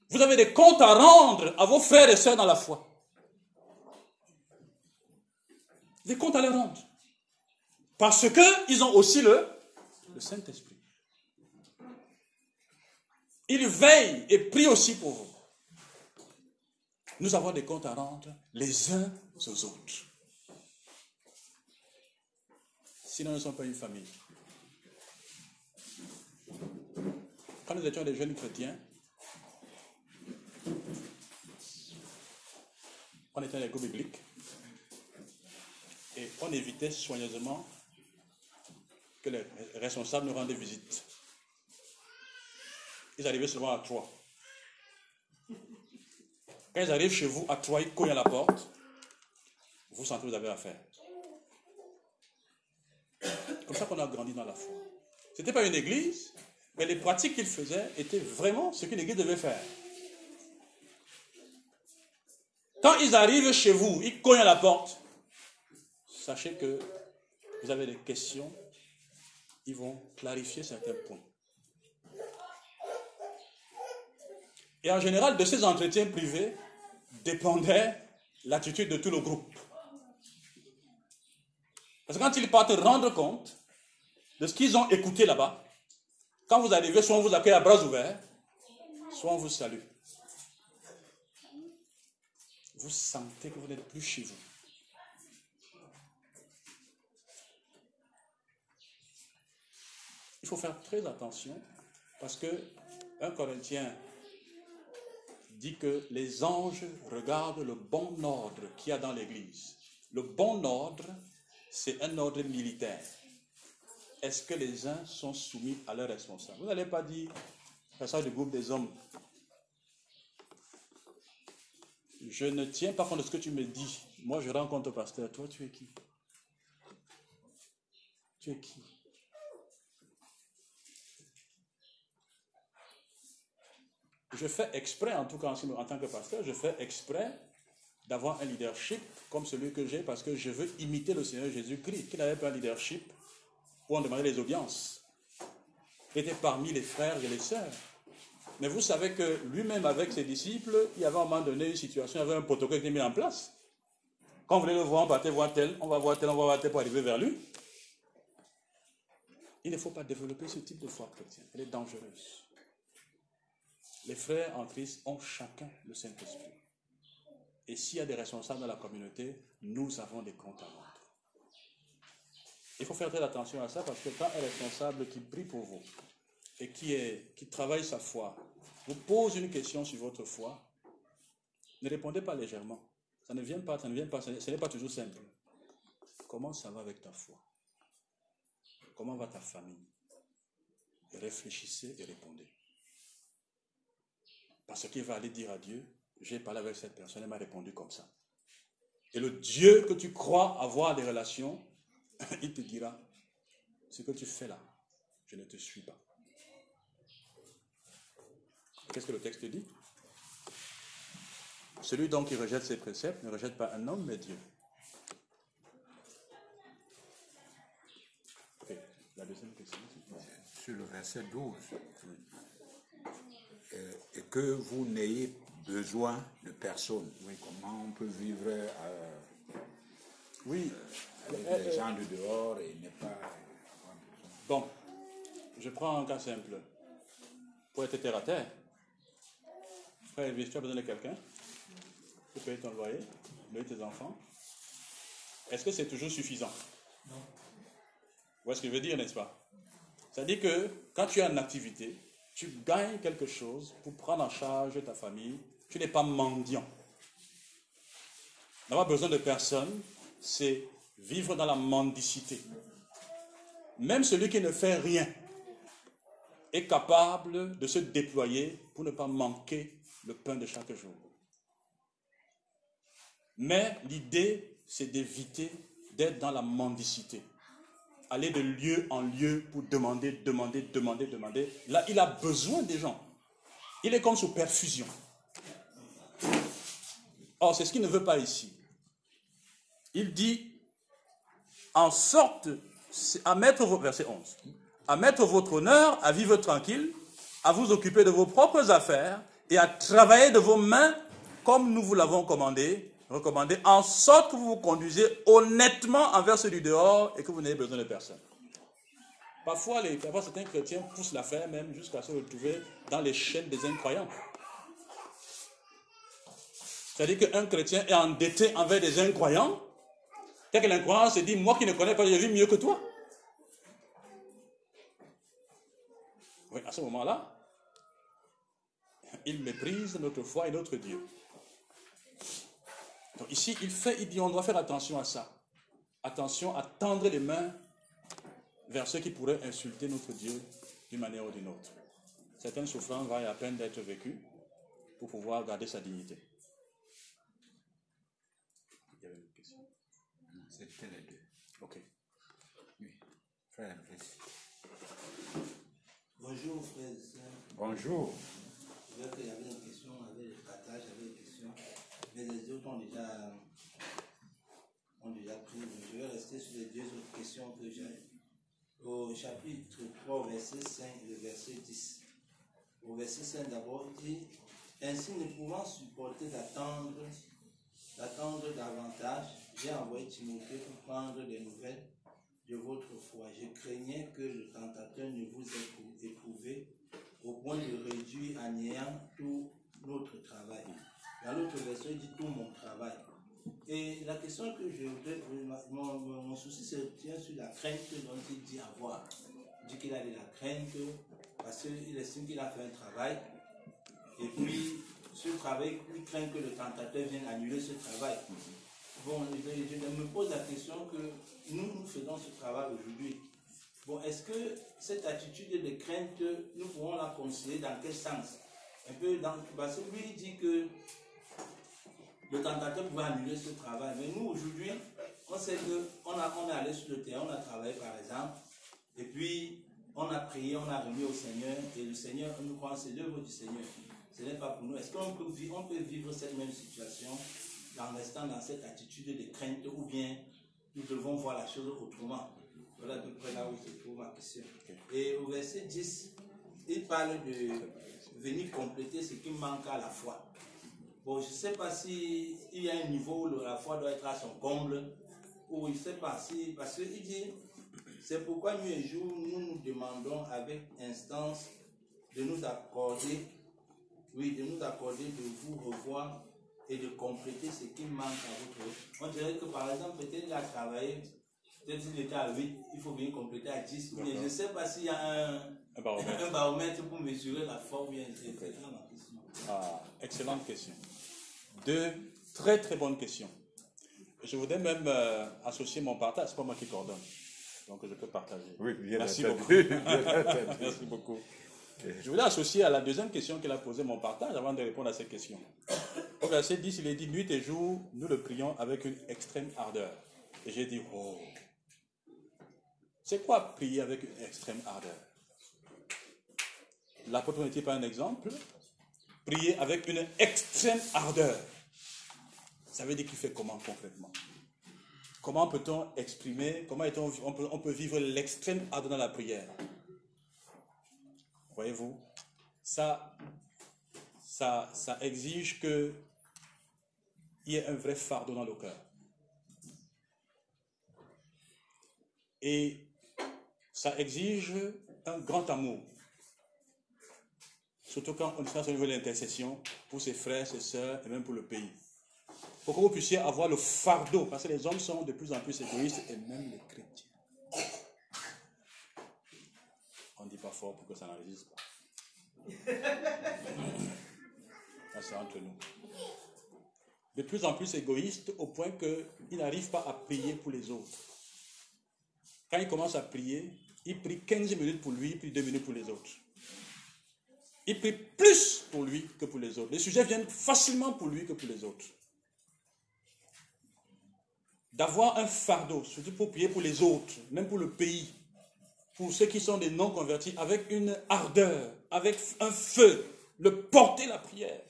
Vous avez des comptes à rendre à vos frères et sœurs dans la foi. Des comptes à leur rendre. Parce qu'ils ont aussi le, Saint-Esprit. Ils veillent et prient aussi pour vous nous avons des comptes à rendre les uns aux autres. Sinon, nous ne sommes pas une famille. Quand nous étions des jeunes chrétiens, on était dans l'école biblique et on évitait soigneusement que les responsables nous rendent visite. Ils arrivaient souvent à trois. Quand ils arrivent chez vous, à trois, ils cognent à la porte, vous sentez que vous avez affaire. Comme ça qu'on a grandi dans la foi. Ce n'était pas une église, mais les pratiques qu'ils faisaient étaient vraiment ce qu'une église devait faire. Quand ils arrivent chez vous, ils cognent à la porte, sachez que vous avez des questions, ils vont clarifier certains points. Et en général, de ces entretiens privés dépendait l'attitude de tout le groupe. Parce que quand ils partent rendre compte de ce qu'ils ont écouté là-bas, quand vous arrivez, soit on vous accueille à bras ouverts, soit on vous salue. Vous sentez que vous n'êtes plus chez vous. Il faut faire très attention parce que un Corinthien dit que les anges regardent le bon ordre qu'il y a dans l'Église. Le bon ordre, c'est un ordre militaire. Est-ce que les uns sont soumis à leurs responsables? Vous n'allez pas dire, ça du groupe des hommes, je ne tiens pas compte de ce que tu me dis. Moi, je rencontre le pasteur. Toi, tu es qui? Tu es qui? Je fais exprès, en tout cas en tant que pasteur, je fais exprès d'avoir un leadership comme celui que j'ai parce que je veux imiter le Seigneur Jésus-Christ, qui n'avait pas un leadership où on demandait les audiences. Il était parmi les frères et les sœurs. Mais vous savez que lui-même, avec ses disciples, il y avait à un moment donné une situation, il y avait un protocole qui était mis en place. Quand vous voulez le voir, on va voir tel, on va voir tel, on va voir tel pour arriver vers lui. Il ne faut pas développer ce type de foi chrétienne. Elle est dangereuse. Les frères en Christ ont chacun le Saint-Esprit. Et s'il y a des responsables dans la communauté, nous avons des comptes à rendre. Il faut faire très attention à ça parce que quand un responsable qui prie pour vous et qui, travaille sa foi vous pose une question sur votre foi, ne répondez pas légèrement. Ça ne vient pas, ça ne vient pas, ce n'est pas toujours simple. Comment ça va avec ta foi? Comment va ta famille? Réfléchissez et répondez. Parce qu'il va aller dire à Dieu, j'ai parlé avec cette personne, elle m'a répondu comme ça. Et le Dieu que tu crois avoir des relations, [laughs] il te dira, ce que tu fais là, je ne te suis pas. Qu'est-ce que le texte dit? Celui donc qui rejette ses préceptes ne rejette pas un homme, mais Dieu. La deuxième question. Sur le verset 12. Euh, et que vous n'ayez besoin de personne. Comment on peut vivre euh, Oui, avec les gens de dehors et ne pas avoir besoin? bon, je prends un cas simple. Pour être terre à terre, frère Elvis, tu as besoin de quelqu'un pour payer ton loyer, loyer tes enfants. Est-ce que c'est toujours suffisant? Non. Vous voyez ce que je veux dire, n'est-ce pas? C'est-à-dire que quand tu as une activité, tu gagnes quelque chose pour prendre en charge ta famille. Tu n'es pas mendiant. N'avoir besoin de personne, c'est vivre dans la mendicité. Même celui qui ne fait rien est capable de se déployer pour ne pas manquer le pain de chaque jour. Mais l'idée, c'est d'éviter d'être dans la mendicité. Aller de lieu en lieu pour demander, demander, demander, demander. Là, il a besoin des gens. Il est comme sous perfusion. Or, c'est ce qu'il ne veut pas ici. Il dit, en sorte à mettre, verset 11, à mettre votre honneur, à vivre tranquille, à vous occuper de vos propres affaires et à travailler de vos mains comme nous vous l'avons commandé, recommandé, en sorte que vous vous conduisez honnêtement envers ceux du dehors et que vous n'ayez besoin de personne. Parfois, les, certains chrétiens poussent l'affaire même jusqu'à se retrouver dans les chaînes des incroyants. C'est-à-dire qu'un chrétien est endetté envers des incroyants, Tel que l'incroyant se dit, moi qui ne connais pas, je vis mieux que toi. Oui, à ce moment-là, il méprise notre foi et notre Dieu. Donc ici, il fait, il dit, on doit faire attention à ça. Attention à tendre les mains vers ceux qui pourraient insulter notre Dieu d'une manière ou d'une autre. Certaines souffrances valent la peine d'être vécues pour pouvoir garder sa dignité. Il y avait une question. C'était les deux. Ok. Oui. Frère. Bonjour sœurs. Bonjour. Je vois qu'il y avait une question, on avait le partage, il y avait une question. Les autres ont déjà, ont déjà pris. Je vais rester sur les deux autres questions que j'ai. Au chapitre 3, au verset 5 et verset 10. Au verset 5 d'abord, il dit Ainsi ne pouvant supporter d'attendre, d'attendre davantage, j'ai envoyé Timothée pour prendre des nouvelles de votre foi. Je craignais que le tentateur ne vous ait éprouvé au point de réduire à néant tout notre travail. Dans l'autre verset, il dit tout mon travail. Et la question que je mon, mon, souci se tient sur la crainte dont il dit avoir. Il dit qu'il a de la crainte parce qu'il estime qu'il a fait un travail. Et puis, ce travail, il craint que le tentateur vienne annuler ce travail. Bon, je, je me pose la question que nous, nous faisons ce travail aujourd'hui. Bon, est-ce que cette attitude de crainte, nous pouvons la considérer dans quel sens? Un peu dans, parce que lui, il dit que le tentateur pouvait annuler ce travail. Mais nous, aujourd'hui, on sait qu'on a, on est allé sur le terrain, on a travaillé par exemple, et puis on a prié, on a remis au Seigneur, et le Seigneur, nous croyons, c'est l'œuvre du Seigneur. Ce n'est pas pour nous. Est-ce qu'on peut, vivre, on peut vivre cette même situation en restant dans cette attitude de crainte ou bien nous devons voir la chose autrement? Voilà à peu près là où se trouve ma question. Et au verset 10, il parle de venir compléter ce qui manque à la foi. Bon, je ne sais pas s'il y a un niveau où la foi doit être à son comble, ou je ne sais pas si, parce qu'il dit, c'est pourquoi nuit et jour, nous nous demandons avec instance de nous accorder, oui, de nous accorder, de vous revoir et de compléter ce qui manque à votre On dirait que par exemple, peut-être il a travaillé, peut-être s'il était à 8, il faut bien compléter à 10, mais je ne sais pas s'il y a un, Un baromètre. un baromètre pour mesurer la foi ou question. Ah, excellente question. Deux très très bonnes questions. Je voudrais même euh, associer mon partage, c'est pas moi qui coordonne. Donc je peux partager. Oui, bien Merci beaucoup. [laughs] [laughs] Merci beaucoup. Je voulais associer à la deuxième question qu'elle a posée mon partage avant de répondre à cette question. Au verset 10, il est dit Nuit et jour, nous le prions avec une extrême ardeur. Et j'ai dit Oh C'est quoi prier avec une extrême ardeur? L'apôtre n'était pas un exemple prier avec une extrême ardeur. Ça veut dire qu'il fait comment concrètement? Comment peut-on exprimer, comment est-on- on, peut, on peut vivre l'extrême ardeur dans la prière? Voyez-vous ça, ça, ça exige que il y ait un vrai fardeau dans le cœur. Et ça exige un grand amour. Surtout quand on est au niveau de l'intercession pour ses frères, ses sœurs et même pour le pays. Pour que vous puissiez avoir le fardeau, parce que les hommes sont de plus en plus égoïstes et même les chrétiens. On ne dit pas fort pour que ça n'enregistre pas. [laughs] Ça, c'est entre nous. De plus en plus égoïste au point qu'il n'arrive pas à prier pour les autres. Quand il commence à prier, il prie 15 minutes pour lui, puis 2 minutes pour les autres. Il prie plus pour lui que pour les autres. Les sujets viennent facilement pour lui que pour les autres. D'avoir un fardeau, surtout pour prier pour les autres, même pour le pays, pour ceux qui sont des non-convertis, avec une ardeur, avec un feu, le porter la prière.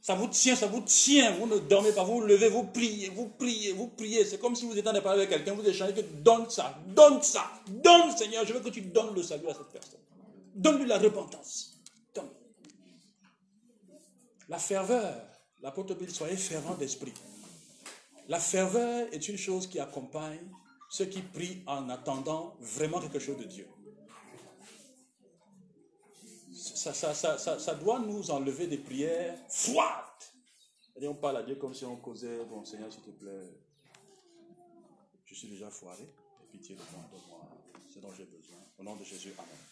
Ça vous tient, ça vous tient. Vous ne dormez pas, vous vous levez, vous priez, vous priez, vous priez. C'est comme si vous étiez en train de parler avec quelqu'un, vous échangez que donne ça, donne ça, donne Seigneur, je veux que tu donnes le salut à cette personne. Donne-lui la repentance. Donne. La ferveur, l'apôtre Bill, soyez fervent d'esprit. La ferveur est une chose qui accompagne ceux qui prient en attendant vraiment quelque chose de Dieu. Ça, ça, ça, ça, doit nous enlever des prières froides. On parle à Dieu comme si on causait, bon Seigneur, s'il te plaît, je suis déjà foiré, pitié de moi, donne-moi ce dont j'ai besoin. Au nom de Jésus, Amen.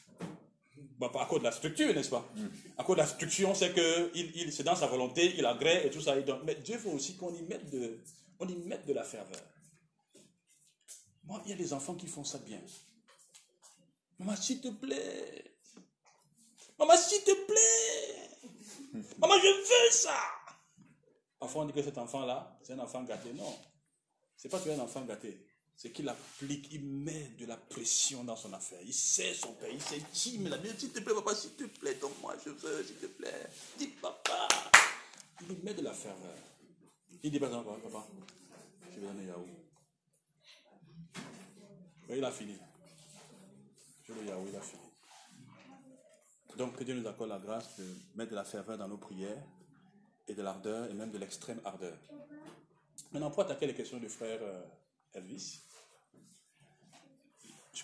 Bah, à cause de la structure, n'est-ce pas? À cause de la structure, c'est que il, il, c'est dans sa volonté, il agrée et tout ça. Mais Dieu veut aussi qu'on y mette de, on y mette de la ferveur. Moi, il y a des enfants qui font ça bien. Maman, s'il te plaît. Maman, s'il te plaît. Maman, je veux ça. Parfois, on dit que cet enfant-là, c'est un enfant gâté. Non. C'est pas que un enfant gâté. C'est qu'il applique, il met de la pression dans son affaire. Il sait son père, il s'intime. La s'il te plaît, papa, s'il te plaît, donne-moi, je veux, s'il te plaît. Dis papa. Il met de la ferveur. Il dit encore, papa, je vais donner Yahoo. Oui, il a fini. Je le Yahoo, il a fini. Donc, que Dieu nous accorde la grâce de mettre de la ferveur dans nos prières et de l'ardeur et même de l'extrême ardeur. Maintenant, pour attaquer les questions du frère euh, Elvis,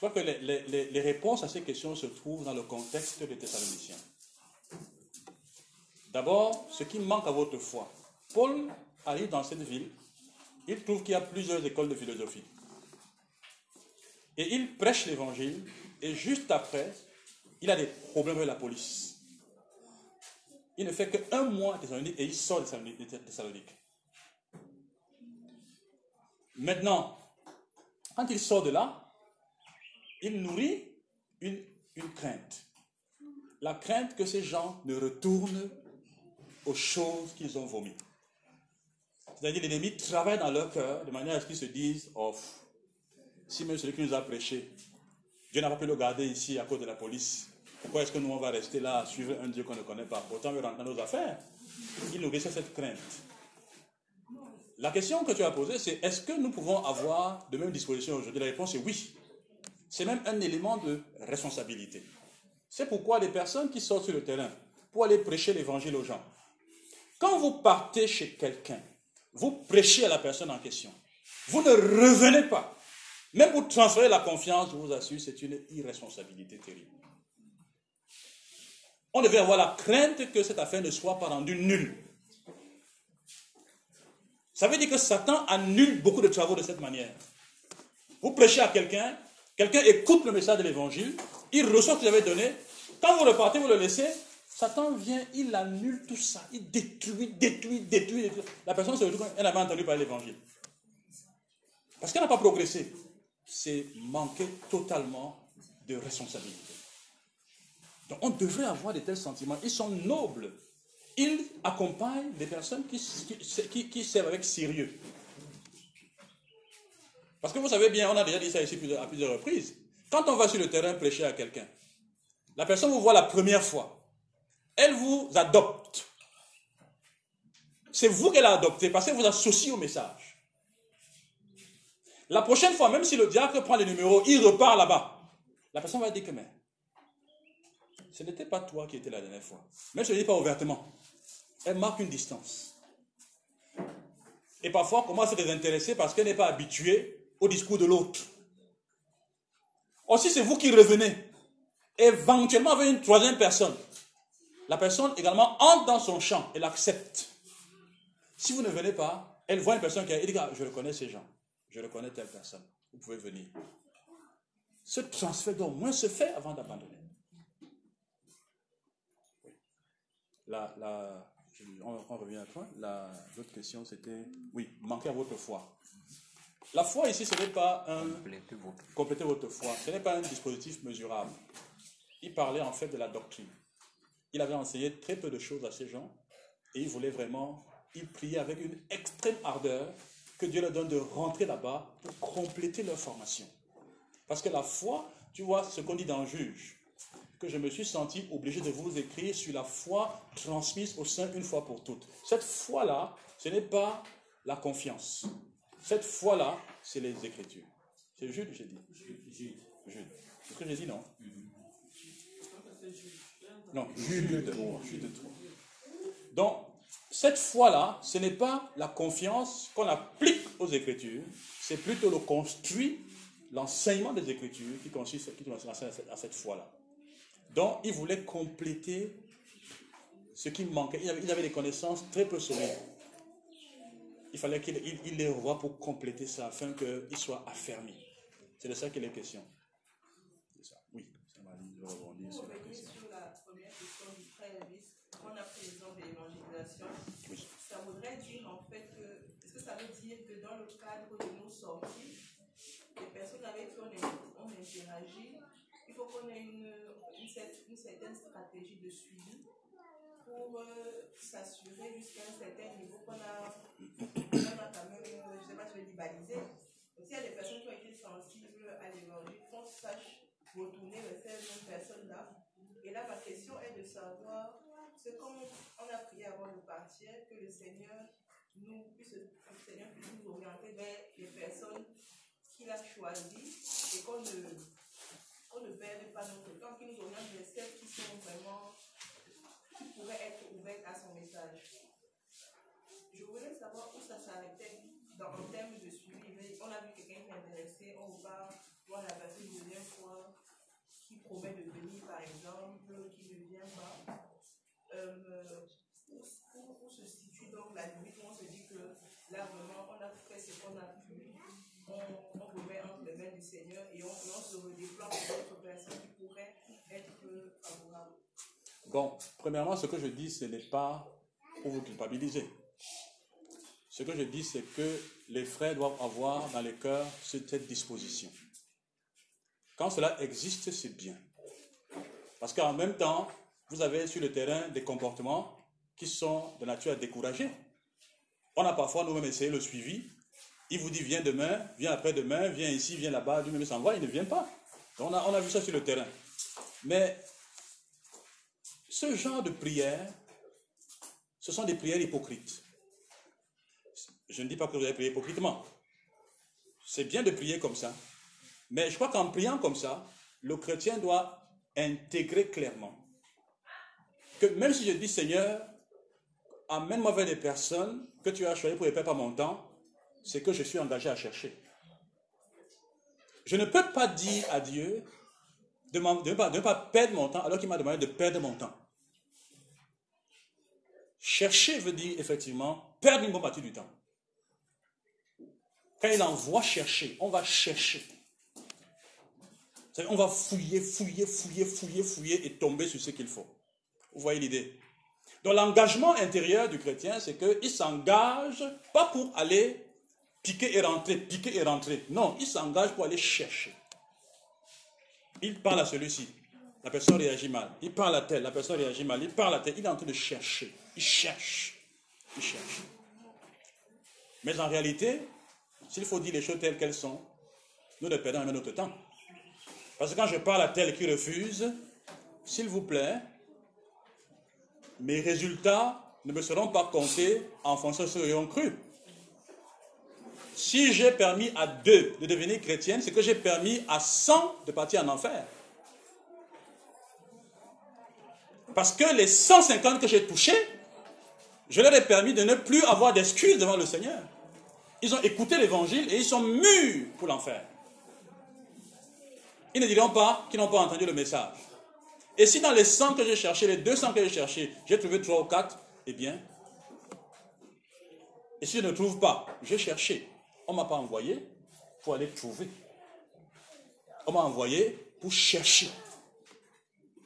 crois que les, réponses à ces questions se trouvent dans le contexte des Thessaloniciens. D'abord, ce qui manque à votre foi. Paul arrive dans cette ville, il trouve qu'il y a plusieurs écoles de philosophie. Et il prêche l'évangile, et juste après, il a des problèmes avec la police. Il ne fait qu'un mois à Thessalonique et il sort de Thessalonique. Maintenant, quand il sort de là, il nourrit une, une crainte. La crainte que ces gens ne retournent aux choses qu'ils ont vomies. C'est-à-dire l'ennemi travaille dans leur cœur de manière à ce qu'ils se disent, oh, si même celui qui nous a prêché, Dieu n'a pas pu le garder ici à cause de la police, pourquoi est-ce que nous on va rester là à suivre un Dieu qu'on ne connaît pas? Pourtant, il rentre dans nos affaires. Il nourrissait cette crainte. La question que tu as posée, c'est est-ce que nous pouvons avoir de même disposition aujourd'hui? La réponse est oui. C'est même un élément de responsabilité. C'est pourquoi les personnes qui sortent sur le terrain pour aller prêcher l'évangile aux gens, quand vous partez chez quelqu'un, vous prêchez à la personne en question. Vous ne revenez pas. Même pour transférer la confiance, je vous assure, c'est une irresponsabilité terrible. On devait avoir la crainte que cette affaire ne soit pas rendue nulle. Ça veut dire que Satan annule beaucoup de travaux de cette manière. Vous prêchez à quelqu'un, quelqu'un écoute le message de l'évangile, il reçoit ce que vous donné. Quand vous repartez, vous le laissez, Satan vient, il annule tout ça, il détruit, détruit, détruit. La personne se retrouve, elle n'avait entendu parler l'évangile. Parce qu'elle n'a pas progressé. C'est manquer totalement de responsabilité. Donc on devrait avoir de tels sentiments. Ils sont nobles. Ils accompagnent des personnes qui servent avec sérieux. Parce que vous savez bien, on a déjà dit ça ici à plusieurs reprises. Quand on va sur le terrain prêcher à quelqu'un, la personne vous voit la première fois. elle vous adopte. C'est vous qu'elle a adopté parce qu'elle vous associe au message. La prochaine fois, même si le diacre prend les numéros, il repart là-bas. La personne va dire que ce n'était pas toi qui étais la dernière fois. Même si je ne dis pas ouvertement. Elle marque une distance. Et parfois, on commence à se désintéresser parce qu'elle n'est pas habituée au discours de l'autre. Aussi, c'est vous qui revenez. Éventuellement avec une troisième personne. La personne également entre dans son champ et l'accepte. Si vous ne venez pas, elle voit une personne qui a dit, ah, je reconnais ces gens. Je reconnais telle personne. Vous pouvez venir. Ce transfert doit au moins se faire avant d'abandonner. La, la, on, on, revient à toi. L'autre question, c'était, oui, manquer à votre foi. La foi ici, ce n'est pas un... Votre, compléter votre foi. Ce n'est pas un dispositif mesurable. Il parlait en fait de la doctrine. Il avait enseigné très peu de choses à ces gens et il voulait vraiment, il priait avec une extrême ardeur que Dieu leur donne de rentrer là-bas pour compléter leur formation. Parce que la foi, tu vois ce qu'on dit dans Juge, que je me suis senti obligé de vous écrire sur la foi transmise au sein une fois pour toutes. Cette foi-là, ce n'est pas la confiance. Cette foi-là, c'est les Écritures. C'est Jude, j'ai dit. Jude. Jude. C'est ce que j'ai dit, non? Non, Jude. Jude 3. Donc, cette foi-là, ce n'est pas la confiance qu'on applique aux Écritures, c'est plutôt le construit, l'enseignement des Écritures qui consiste, qui consiste à cette foi-là. Donc, il voulait compléter ce qui manquait. Il avait, il avait des connaissances très peu solides. Il fallait qu'il il, il les revoie pour compléter ça afin qu'il soit affermi. C'est de ça qu'il est question. C'est ça. Oui, ça m'a dit de rebondir sur la question. sur la première question du frère Elvis, on a pris l'exemple de l'évangélisation. Oui. Ça voudrait dire en fait que, est-ce que ça veut dire que dans le cadre de nos sorties, les personnes avec qui on, est- on interagit, il faut qu'on ait une, une, une certaine stratégie de suivi pour euh, s'assurer jusqu'à un certain niveau qu'on a, euh, je ne sais pas si je vais dire balisé. Donc, s'il y a des personnes qui ont été sensibles à l'évangile, qu'on sache retourner vers ces personnes-là. Et là, ma question est de savoir, c'est comme on a prié avant de partir, que le Seigneur nous puisse, le Seigneur puisse nous orienter vers les personnes qu'il a choisies et qu'on ne, ne perde pas notre temps, qu'il nous oriente vers celles qui sont vraiment, qui pourraient être ouvertes à son message. Voulais savoir où ça s'arrêtait dans en termes de suivi. On a vu quelqu'un qui est intéressé, on va voir la personne une deuxième fois, qui promet de venir par exemple, qui ne vient pas. Euh, où, se situe donc la limite où on se dit que là vraiment on a fait ce qu'on a pu, on, on remet entre les mains du Seigneur et on, et on se redéploie pour d'autres personnes qui pourraient être favorables. Bon, premièrement, ce que je dis, ce n'est pas pour vous culpabiliser. Ce que je dis, c'est que les frères doivent avoir dans les cœurs cette disposition. Quand cela existe, c'est bien. Parce qu'en même temps, vous avez sur le terrain des comportements qui sont de nature à décourager. On a parfois nous-mêmes essayé le suivi. Il vous dit viens demain, viens après-demain, viens ici, viens là-bas, lui-même s'en va, il ne vient pas. On a, on a vu ça sur le terrain. Mais ce genre de prière, ce sont des prières hypocrites. Je ne dis pas que vous allez prier hypocritement. C'est bien de prier comme ça. Mais je crois qu'en priant comme ça, le chrétien doit intégrer clairement que même si je dis Seigneur, amène-moi vers des personnes que tu as choisies pour ne perdre pas mon temps, c'est que je suis engagé à chercher. Je ne peux pas dire à Dieu de ne pas perdre mon temps alors qu'il m'a demandé de perdre mon temps. Chercher veut dire effectivement perdre une bonne partie du temps. Quand il envoie chercher, on va chercher. On va fouiller, fouiller, fouiller, fouiller, fouiller et tomber sur ce qu'il faut. Vous voyez l'idée? Donc l'engagement intérieur du chrétien, c'est qu'il s'engage pas pour aller piquer et rentrer, piquer et rentrer. Non, il s'engage pour aller chercher. Il parle à celui-ci. La personne réagit mal. Il parle à tel. La personne réagit mal. Il parle à tel. Il est en train de chercher. Il cherche. Il cherche. Mais en réalité, s'il faut dire les choses telles qu'elles sont, nous ne perdons jamais notre temps. Parce que quand je parle à tel qui refuse, s'il vous plaît, mes résultats ne me seront pas comptés en fonction de ce qu'ils ont cru. Si j'ai permis à deux de devenir chrétiennes, c'est que j'ai permis à 100 de partir en enfer. Parce que les 150 que j'ai touchés, je leur ai permis de ne plus avoir d'excuses devant le Seigneur. Ils ont écouté l'évangile et ils sont mûrs pour l'enfer. Ils ne diront pas qu'ils n'ont pas entendu le message. Et si dans les 100 que j'ai cherché, les 200 que j'ai cherché, j'ai trouvé 3 ou 4, eh bien, et si je ne trouve pas, j'ai cherché. On ne m'a pas envoyé pour aller trouver. On m'a envoyé pour chercher.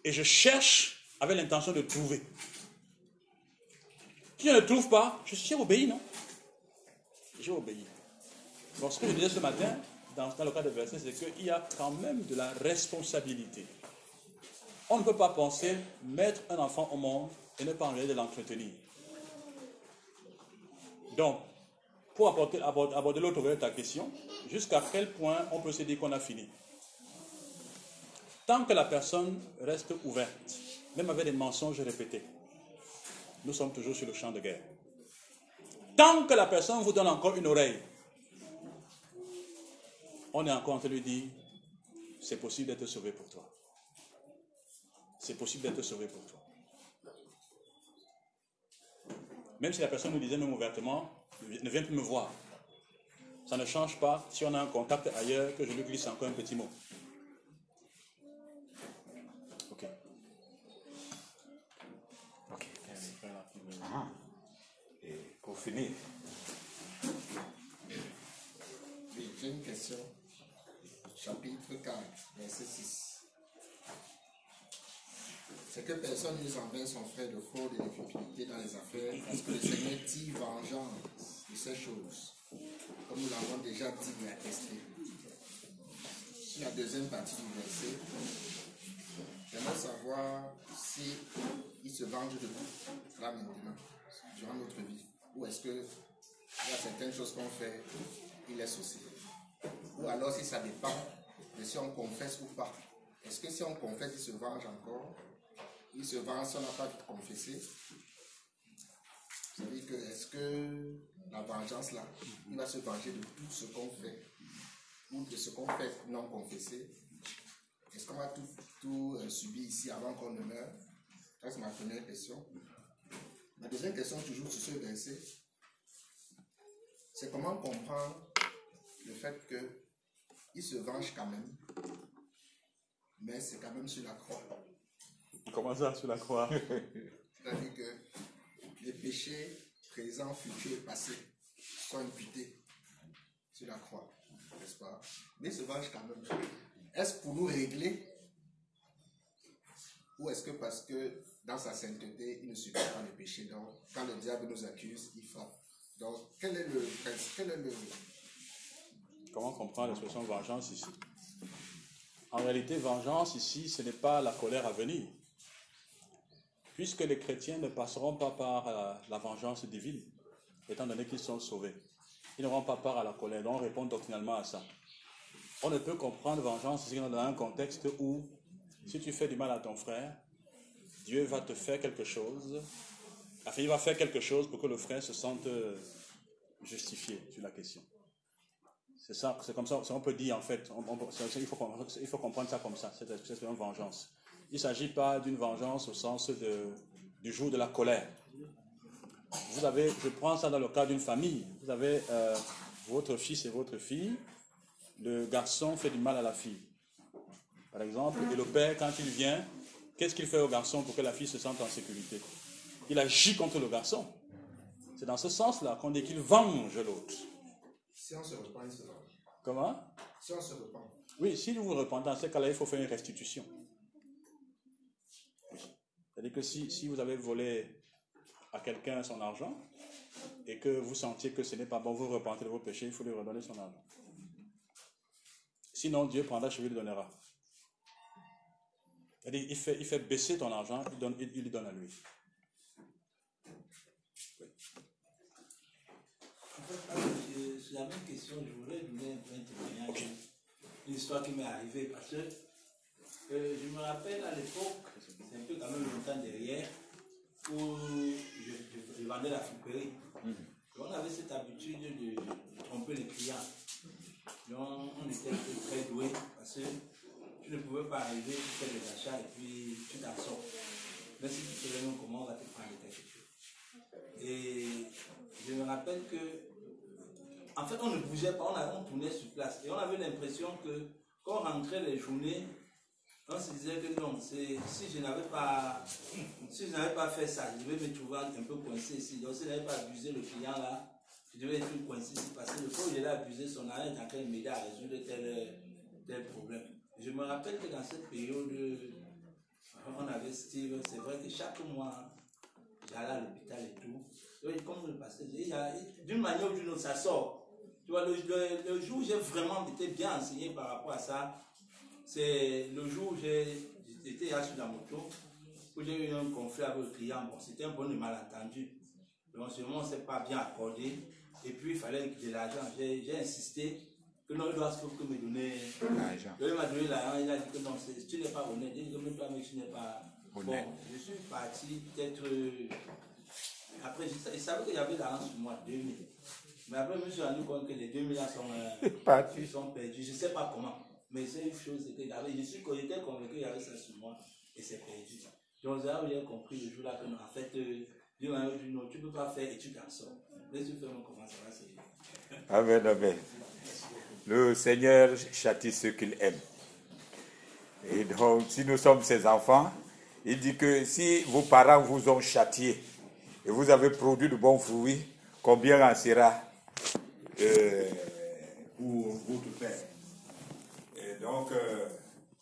Et je cherche avec l'intention de trouver. Si je ne trouve pas, je suis obéi, non? J'ai obéi. Donc ce que je disais ce matin, dans, le cas de verset, c'est qu'il y a quand même de la responsabilité. On ne peut pas penser mettre un enfant au monde et ne pas en de l'entretenir. Donc, pour aborder, aborder l'autre volet de ta question, jusqu'à quel point on peut se dire qu'on a fini? Tant que la personne reste ouverte, même avec des mensonges répétés, nous sommes toujours sur le champ de guerre. Tant que la personne vous donne encore une oreille, on est encore en train de lui dire, c'est possible d'être sauvé pour toi. C'est possible d'être sauvé pour toi. Même si la personne nous disait même ouvertement, ne viens plus me voir. Ça ne change pas si on a un contact ailleurs que je lui glisse encore un petit mot. Ok. Ok. Ah. Pour finir. J'ai une question. Chapitre 4, verset 6. C'est que personne ne nous envaint son frère de fraude et de cupidité dans les affaires, parce que le Seigneur tire vengeance de ces choses, comme nous l'avons déjà dit et attesté. Sur la deuxième partie du verset, j'aimerais savoir si se venge de nous, là maintenant, durant notre vie, ou est-ce que il y a certaines choses qu'on fait, il laisse aussi. Ou alors si ça dépend de si on confesse ou pas. Est-ce que si on confesse, il se venge encore? Il se venge si on n'a pas confessé? C'est-à-dire que est-ce que la vengeance là, il va se venger de tout ce qu'on fait ou de ce qu'on fait non confessé? Est-ce qu'on va tout, tout euh, subir ici avant qu'on ne meure? Ça, c'est ma première question. Ma deuxième question, toujours sur ce verset, c'est comment comprendre le fait qu'il se venge quand même, mais c'est quand même sur la croix. Comment ça, sur la croix [laughs] C'est-à-dire que les péchés présents, futurs et passés sont imputés sur la croix, n'est-ce pas? Mais se venge quand même. Est-ce pour nous régler? Ou est-ce que parce que dans sa sainteté, il ne subit pas les péchés Donc, quand le diable nous accuse, il frappe. Donc, quel est le. Quel est le... Comment comprendre l'expression vengeance ici? En réalité, vengeance ici, ce n'est pas la colère à venir puisque les chrétiens ne passeront pas par euh, la vengeance divine, étant donné qu'ils sont sauvés. Ils n'auront pas part à la colère. Donc on répond doctrinalement à ça. On ne peut comprendre vengeance ici dans un contexte où, si tu fais du mal à ton frère, Dieu va te faire quelque chose, enfin il va faire quelque chose pour que le frère se sente euh, justifié sur la question. C'est ça, c'est comme ça, on peut dire en fait, il, faut, comprendre ça comme ça, c'est une vengeance. Il ne s'agit pas d'une vengeance au sens du jour de la colère. Vous avez, je prends ça dans le cas d'une famille. Vous avez euh, votre fils et votre fille. Le garçon fait du mal à la fille. Par exemple, et le père, quand il vient, qu'est-ce qu'il fait au garçon pour que la fille se sente en sécurité? Il agit contre le garçon. C'est dans ce sens-là qu'on dit qu'il venge l'autre. Si on se repent, il se venge. Comment? Si on se repent. Oui, si vous vous repentez, dans ce cas-là, il faut faire une restitution. C'est-à-dire que si, si, vous avez volé à quelqu'un son argent et que vous sentiez que ce n'est pas bon, vous repentez de vos péchés, il faut lui redonner son argent. Sinon, Dieu prendra chez lui et lui donnera. C'est-à-dire, il fait, il fait baisser ton argent, il, donne, il, lui donne à lui. Sur la même question, je voudrais donner un témoignage. Une histoire qui m'est arrivée parce que euh, je me rappelle à l'époque, c'est un peu quand même longtemps derrière, où je, je- je vendais la friperie. Et on avait cette habitude de, de tromper les clients. Donc, on était très doués parce que tu ne pouvais pas arriver, tu fais des achats et puis tu t'en sors. Mais si tu te lèves, comment on va te prendre quelque chose Et je me rappelle que, en fait, on ne bougeait pas, on, a- on tournait sur place. Et on avait l'impression que quand on rentrait les journées, on se disait que non, si je n'avais pas, si pas fait ça, je devais me trouver un peu coincé ici. Donc, si je n'avais pas abusé le client là, je devais être coincé ici parce que le fois où j'ai abusé son arrêt, est en train de m'aider à résoudre tel, tel problème. Je me rappelle que dans cette période, on avait Steve, c'est vrai que chaque mois, j'allais à l'hôpital et tout. Donc, comme le pasteur dit, il y a- d'une manière ou d'une autre, ça sort. Tu vois, le, jour où j'ai vraiment été bien enseigné par rapport à ça, c'est le jour où j'étais là sur la moto, où j'ai eu un conflit avec le client. Bon, c'était un bon malentendu. Donc, ce moment, on ne s'est pas bien accordé. Et puis, il fallait de l'argent. J'ai insisté que il doit se que me donner L'argent. il m'a donné l'argent, il a dit que non, c'est- tu n'es pas honnête. J'ai dit que même toi, mais tu n'es pas Honnête. Bon, je suis parti peut-être. euh, Après, je, sa- je savais qu'il y avait l'argent sur moi, 2000. Mais après, je me suis rendu compte que les 2000 là sont, euh, [laughs] sont perdus. Je ne sais pas comment. Mais c'est une chose, c'est que j'avais- je suis j'étais convaincu qu'il y avait ça sur moi et c'est perdu. Donc, là j'ai compris le jour-là que non, en fait, euh, Dieu m'a dit non, tu ne peux pas faire et tu t'en sors. Laisse-moi faire comment ça va se Amen, amen. Le Seigneur châtie ceux qu'il aime. Et donc, si nous sommes ses enfants, il dit que si vos parents vous ont châtié et vous avez produit de bons fruits, combien en sera euh, pour votre Père? Et donc, euh,